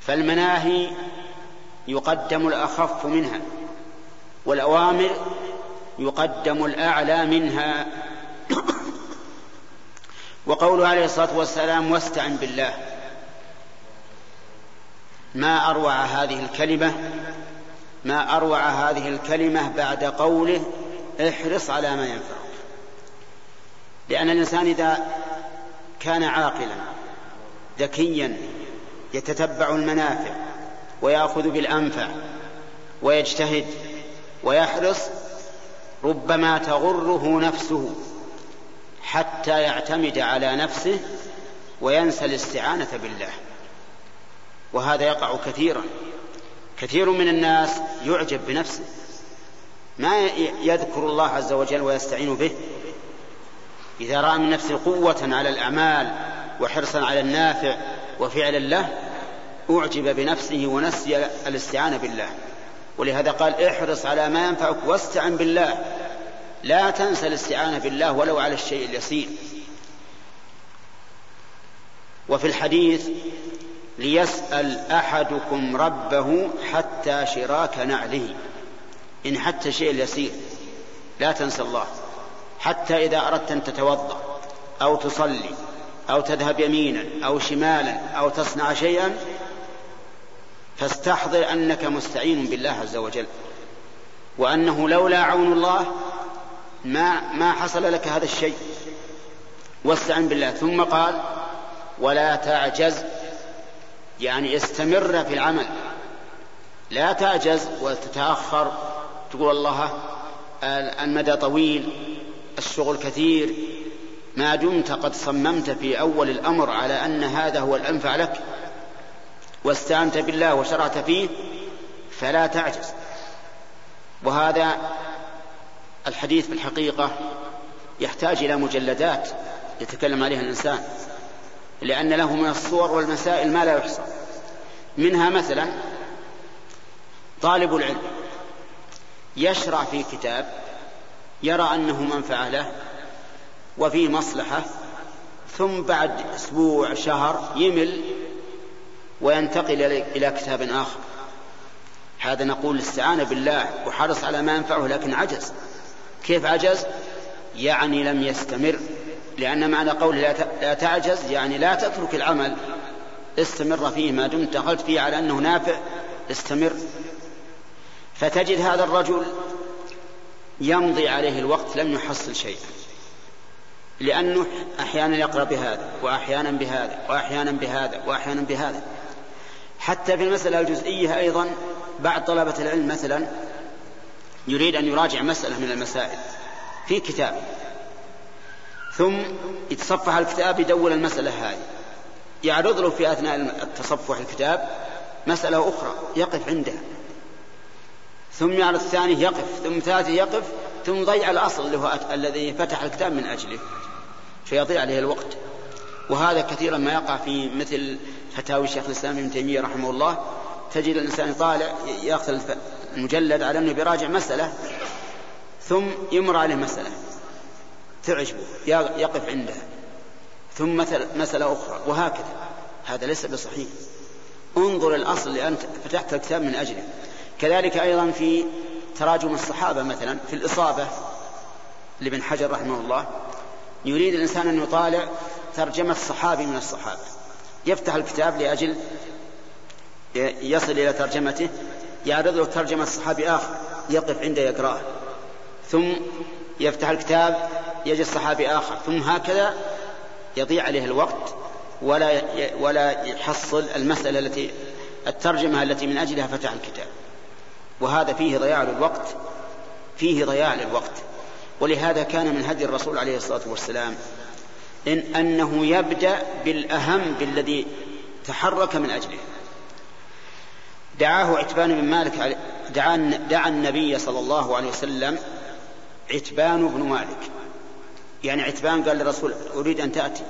فالمناهي يقدم الأخف منها والأوامر يقدم الأعلى منها. وقوله عليه الصلاة والسلام واستعن بالله ما أروع هذه الكلمة ما أروع هذه الكلمة بعد قوله احرص على ما ينفعك. لأن الإنسان إذا كان عاقلا ذكيا يتتبع المنافع ويأخذ بالأنفع ويجتهد ويحرص ربما تغره نفسه حتى يعتمد على نفسه وينسى الاستعانة بالله. وهذا يقع كثيرا. كثير من الناس يعجب بنفسه. ما يذكر الله عز وجل ويستعين به إذا رأى من نفسه قوة على الأعمال وحرصا على النافع وفعلا له أعجب بنفسه ونسي الاستعانة بالله. ولهذا قال احرص على ما ينفعك واستعن بالله. لا تنسى الاستعانة بالله ولو على الشيء اليسير. وفي الحديث ليسأل أحدكم ربه حتى شراك نعله. إن حتى الشيء اليسير لا تنسى الله. حتى إذا أردت أن تتوضأ أو تصلي أو تذهب يمينا أو شمالا أو تصنع شيئا فاستحضر أنك مستعين بالله عز وجل. وأنه لولا عون الله ما ما حصل لك هذا الشيء. واستعن بالله. ثم قال ولا تعجز يعني استمر في العمل. لا تعجز وتتأخر. تقول الله المدى طويل الشغل كثير ما دمت قد صممت في أول الأمر على أن هذا هو الأنفع لك واستعنت بالله وشرعت فيه فلا تعجز. وهذا الحديث في الحقيقة يحتاج إلى مجلدات يتكلم عليها الإنسان لأن له من الصور والمسائل ما لا يحصى. منها مثلا طالب العلم. يشرع في كتاب يرى أنه منفعة له وفيه مصلحة ثم بعد أسبوع شهر يمل وينتقل إلى كتاب آخر. هذا نقول استعان بالله وحرص على ما ينفعه لكن عجز. كيف عجز؟ يعني لم يستمر لأن معنى قوله لا تعجز يعني لا تترك العمل. استمر فيه ما دمت دخلت فيه على أنه نافع استمر. فتجد هذا الرجل يمضي عليه الوقت لم يحصل شيئا. لأنه أحيانا يقرأ بهذا وأحيانا بهذا وأحيانا بهذا وأحيانا بهذا. حتى في المسألة الجزئية أيضا بعض طلبة العلم مثلا يريد أن يراجع مسألة من المسائل في كتاب. ثم يتصفح الكتاب يدور المسألة هذه. يعرض له في أثناء التصفح الكتاب مسألة أخرى يقف عندها ثم يعرض الثاني يقف ثم ثالث يقف ثم ضيع الأصل اللي هو الذي فتح الكتاب من أجله. فيضيع عليه الوقت. وهذا كثيرا ما يقع في مثل فتاوي شيخ الإسلام ابن تيمية رحمه الله. تجد الإنسان يطالع يأخذ المجلد على أنه بيراجع مسألة ثم يمر عليه مسألة. تعجبه يقف عندها ثم مثل مسألة أخرى. وهكذا. هذا ليس بصحيح. انظر الأصل اللي أنت فتحت الكتاب من أجله. كذلك أيضا في تراجم الصحابة مثلا في الإصابة لابن حجر رحمه الله يريد الإنسان أن يطالع ترجمة صحابي من الصحابة. يفتح الكتاب لأجل يصل إلى ترجمته يعرض له ترجمة صحابي آخر يقف عنده يقرأه. ثم يفتح الكتاب يجد صحابي آخر. ثم هكذا يضيع عليه الوقت ولا ولا يحصل المسألة التي الترجمة التي من أجلها فتح الكتاب. وهذا فيه ضياع للوقت فيه ضياع للوقت. ولهذا كان من هدي الرسول عليه الصلاة والسلام إن أنه يبدأ بالأهم بالذي تحرك من أجله. دعاه عتبان بن مالك دعا, دعا النبي صلى الله عليه وسلم عتبان بن مالك. يعني عتبان قال للرسول أريد أن تأتي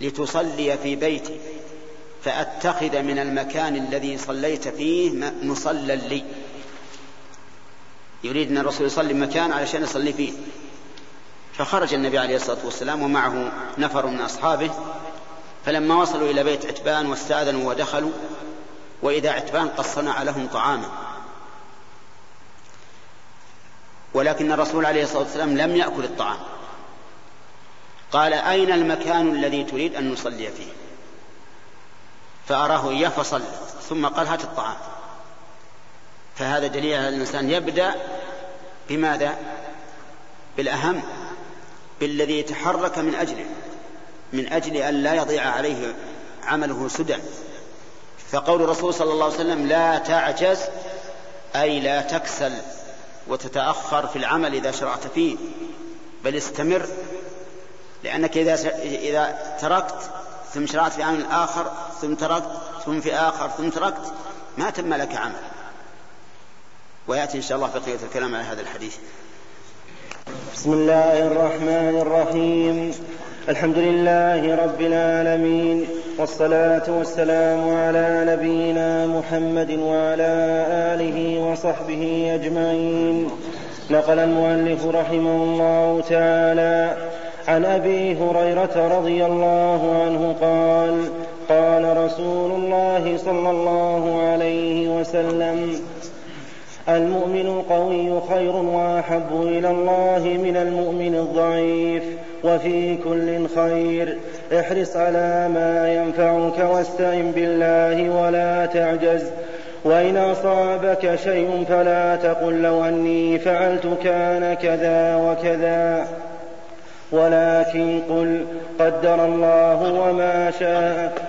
لتصلي في بيتي. فأتخذ من المكان الذي صليت فيه مصلى لي. يريد أن الرسول يصلي مكان علشان يصلي فيه. فخرج النبي عليه الصلاة والسلام ومعه نفر من أصحابه. فلما وصلوا إلى بيت عتبان واستأذنوا ودخلوا وإذا عتبان قد صنع لهم طعاما. ولكن الرسول عليه الصلاة والسلام لم يأكل الطعام. قال أين المكان الذي تريد أن نصلي فيه؟ فأراه إياه فصلى ثم قال هات الطعام. فهذا دليل على الإنسان يبدأ بماذا؟ بالأهم بالذي يتحرك من أجله من أجل أن لا يضيع عليه عمله سدى. فقول الرسول صلى الله عليه وسلم لا تعجز أي لا تكسل وتتأخر في العمل إذا شرعت فيه بل استمر لأنك إذا إذا تركت ثم شرعت في عمل آخر ثم تركت ثم في آخر ثم تركت ما تم لك عمل. ويأتي إن شاء الله بقية الكلام على هذا الحديث. بسم الله الرحمن الرحيم. الحمد لله رب العالمين والصلاة والسلام على نبينا محمد وعلى آله وصحبه أجمعين. نقل المؤلف رحمه الله تعالى عن أبي هريرة رضي الله عنه قال قال رسول الله صلى الله عليه وسلم المؤمن القوي خير وأحب إلى الله من المؤمن الضعيف وفي كل خير. احرص على ما ينفعك واستعن بالله ولا تعجز وإن أصابك شيء فلا تقل لو أني فعلت كان كذا وكذا. ولكن قل قدر الله وما شاء.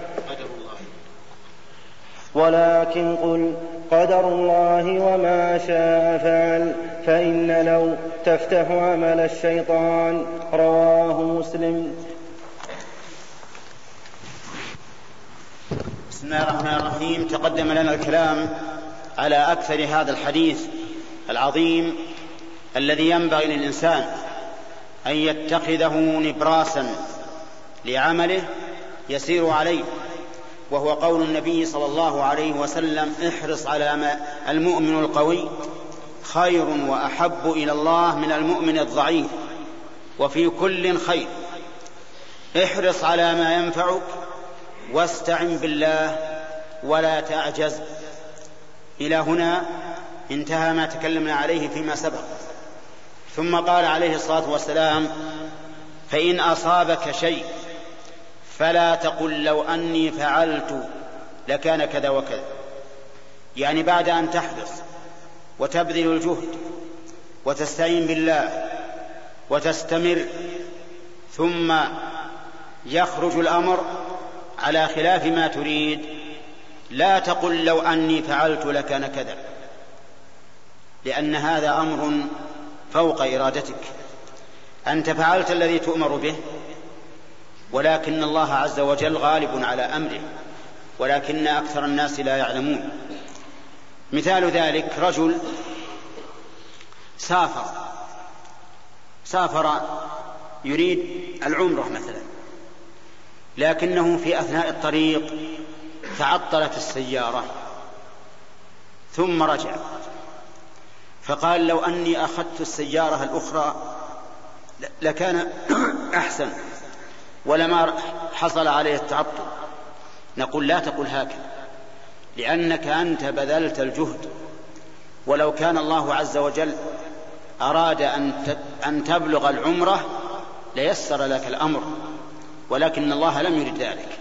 ولكن قل قدر الله وما شاء. فعل فإن لو تفتح عمل الشيطان رواه مسلم. بسم الله الرحمن الرحيم. تقدم لنا الكلام على أكثر هذا الحديث العظيم الذي ينبغي للإنسان. أن يتخذه نبراسا لعمله يسير عليه وهو قول النبي صلى الله عليه وسلم احرص على ما المؤمن القوي خير وأحب إلى الله من المؤمن الضعيف وفي كل خير. احرص على ما ينفعك واستعن بالله ولا تعجز. إلى هنا انتهى ما تكلمنا عليه فيما سبق. ثم قال عليه الصلاة والسلام فإن أصابك شيء فلا تقل لو أني فعلت لكان كذا وكذا. يعني بعد أن تحرص وتبذل الجهد وتستعين بالله وتستمر ثم يخرج الأمر على خلاف ما تريد لا تقل لو أني فعلت لكان كذا. لأن هذا أمر فوق إرادتك. أنت فعلت الذي تؤمر به ولكن الله عز وجل غالب على أمره ولكن أكثر الناس لا يعلمون. مثال ذلك رجل سافر سافر يريد العمرة مثلا لكنه في أثناء الطريق تعطلت السيارة ثم رجع. فقال لو أني أخذت السيارة الأخرى لكان أحسن ولما حصل عليه التعطل. نقول لا تقل هكذا لأنك أنت بذلت الجهد. ولو كان الله عز وجل أراد أن أن تبلغ العمرة ليسر لك الأمر ولكن الله لم يرد ذلك.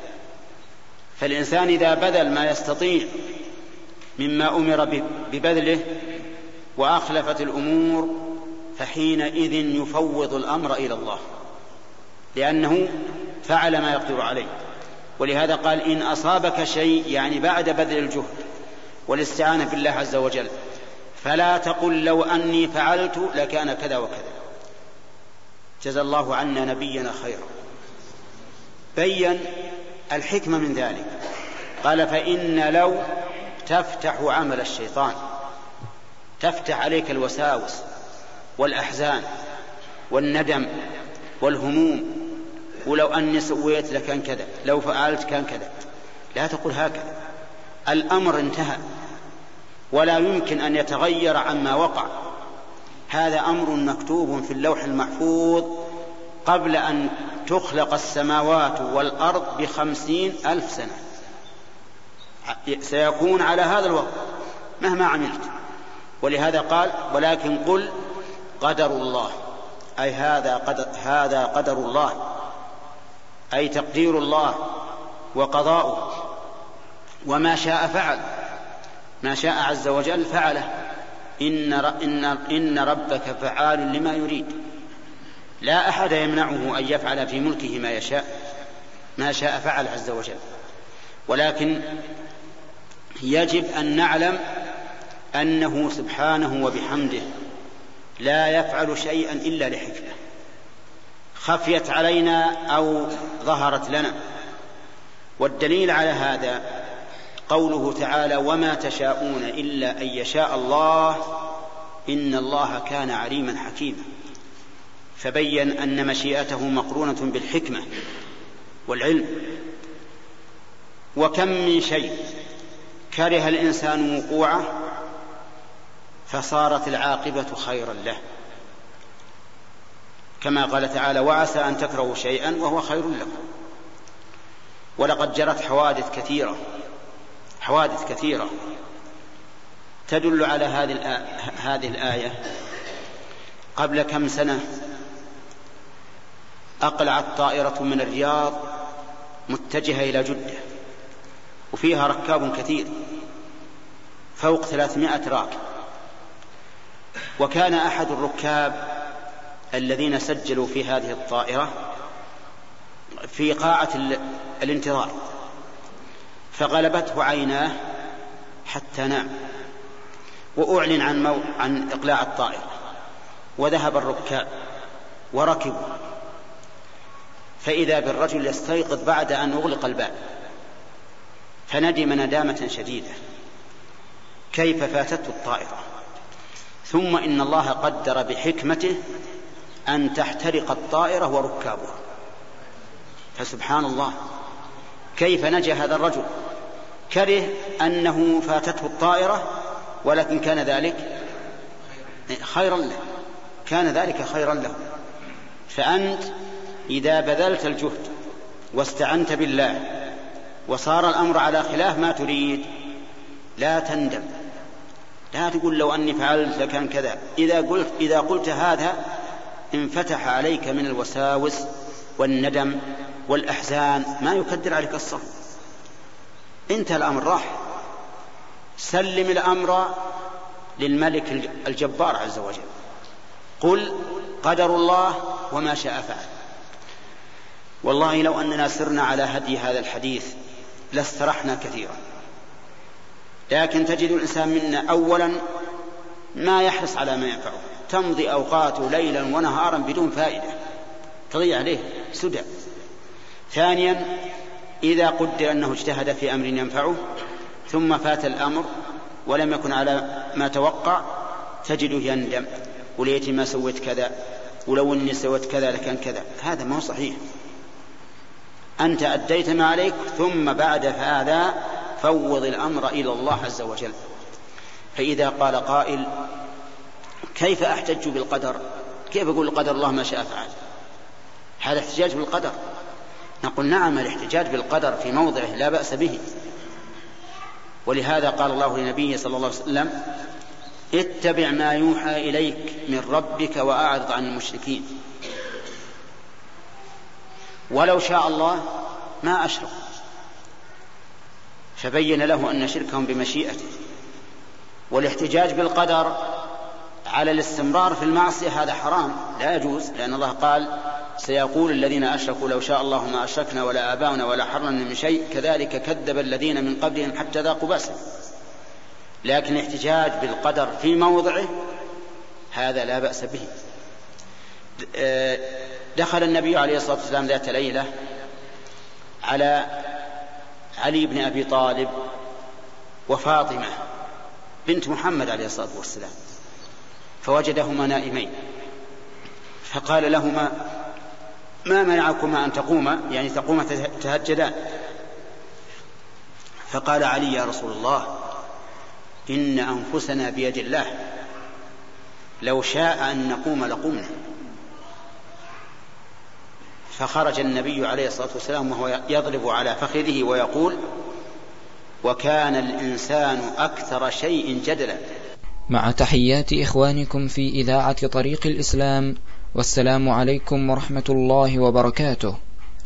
فالإنسان إذا بذل ما يستطيع مما أمر ببذله وأخلفت الأمور فحينئذ يفوض الأمر إلى الله لأنه فعل ما يقدر عليه. ولهذا قال إن أصابك شيء يعني بعد بذل الجهد والاستعانة بالله عز وجل فلا تقل لو أني فعلت لكان كذا وكذا. جزى الله عنا نبينا خيرا. بين الحكمة من ذلك. قال فإن لو تفتح عمل الشيطان تفتح عليك الوساوس والأحزان والندم والهموم. ولو أني سويت لكان كذا لو فعلت كان كذا. لا تقول هكذا. الأمر انتهى. ولا يمكن أن يتغير عما وقع. هذا أمر مكتوب في اللوح المحفوظ قبل أن تخلق السماوات والأرض بخمسين ألف سنة. سيكون على هذا الوقت. مهما عملت. ولهذا قال ولكن قل قدر الله. أي هذا قدر, هذا قدر الله. أي تقدير الله وقضاؤه. وما شاء فعل. ما شاء عز وجل فعله. إن, إن, إن ربك فعال لما يريد. لا أحد يمنعه أن يفعل في ملكه ما يشاء. ما شاء فعل عز وجل. ولكن يجب أن نعلم أنه سبحانه وبحمده لا يفعل شيئا إلا لحكمة. خفيت علينا أو ظهرت لنا. والدليل على هذا قوله تعالى وما تشاءون إلا أن يشاء الله إن الله كان عليما حكيما فبين أن مشيئته مقرونة بالحكمة والعلم. وكم من شيء كره الإنسان وقوعه فصارت العاقبة خيرا له. كما قال تعالى وعسى أن تكرهوا شيئا وهو خير لكم. ولقد جرت حوادث كثيرة حوادث كثيرة تدل على هذه هذه الآية. قبل كم سنة أقلعت طائرة من الرياض متجهة إلى جدة وفيها ركاب كثير فوق ثلاثمائة راكب. وكان أحد الركاب الذين سجلوا في هذه الطائرة في قاعة الانتظار فغلبته عيناه حتى نام وأعلن عن, مو... عن إقلاع الطائرة وذهب الركاب وركبوا فإذا بالرجل يستيقظ بعد أن أغلق الباب فندم ندامة شديدة كيف فاتته الطائرة؟ ثم إن الله قدر بحكمته أن تحترق الطائرة وركابها. فسبحان الله. كيف نجا هذا الرجل؟ كره أنه فاتته الطائرة ولكن كان ذلك خيرا له. كان ذلك خيرا له. فأنت إذا بذلت الجهد واستعنت بالله وصار الأمر على خلاف ما تريد لا تندم. لا تقول لو أني فعلت لكان كذا. إذا قلت إذا قلت هذا انفتح عليك من الوساوس والندم والأحزان. ما يكدر عليك الصف. انتهى الأمر راح. سلم الأمر للملك الجبار عز وجل. قل قدر الله وما شاء فعل. والله لو أننا سرنا على هدي هذا الحديث لاسترحنا كثيرا. لكن تجد الإنسان منا أولا ما يحرص على ما ينفعه. تمضي أوقاته ليلا ونهارا بدون فائدة. تضيع عليه سدى. ثانيا إذا قدر أنه اجتهد في أمر ينفعه ثم فات الأمر ولم يكن على ما توقع تجده يندم. وليتي ما سويت كذا ولو إني سويت كذا لكان كذا. هذا ما هو صحيح. أنت أديت ما عليك ثم بعد هذا فوض الأمر إلى الله عز وجل. فإذا قال قائل كيف أحتج بالقدر؟ كيف أقول القدر الله ما شاء فعل؟ هذا احتجاج بالقدر. نقول نعم الاحتجاج بالقدر في موضعه لا بأس به. ولهذا قال الله لنبيه صلى الله عليه وسلم اتبع ما يوحى إليك من ربك وأعرض عن المشركين. ولو شاء الله ما أشرك. فبين له أن شركهم بمشيئته والاحتجاج بالقدر على الاستمرار في المعصية هذا حرام لا يجوز لأن الله قال سيقول الذين أشركوا لو شاء الله ما أشركنا ولا آباؤنا ولا حرمنا من شيء كذلك كذب الذين من قبلهم حتى ذاقوا باسا لكن الاحتجاج بالقدر في موضعه هذا لا بأس به. دخل النبي عليه الصلاة والسلام ذات ليلة على علي بن أبي طالب وفاطمة بنت محمد عليه الصلاة والسلام فوجدهما نائمين فقال لهما ما منعكما أن تقوما؟ يعني تقوما تهجدان. فقال علي يا رسول الله إن أنفسنا بيد الله لو شاء أن نقوم لقمنا. فخرج النبي عليه الصلاة والسلام وهو يضرب على فخذه ويقول وكان الإنسان أكثر شيء جدلا. مع تحيات إخوانكم في إذاعة طريق الإسلام والسلام عليكم ورحمة الله وبركاته.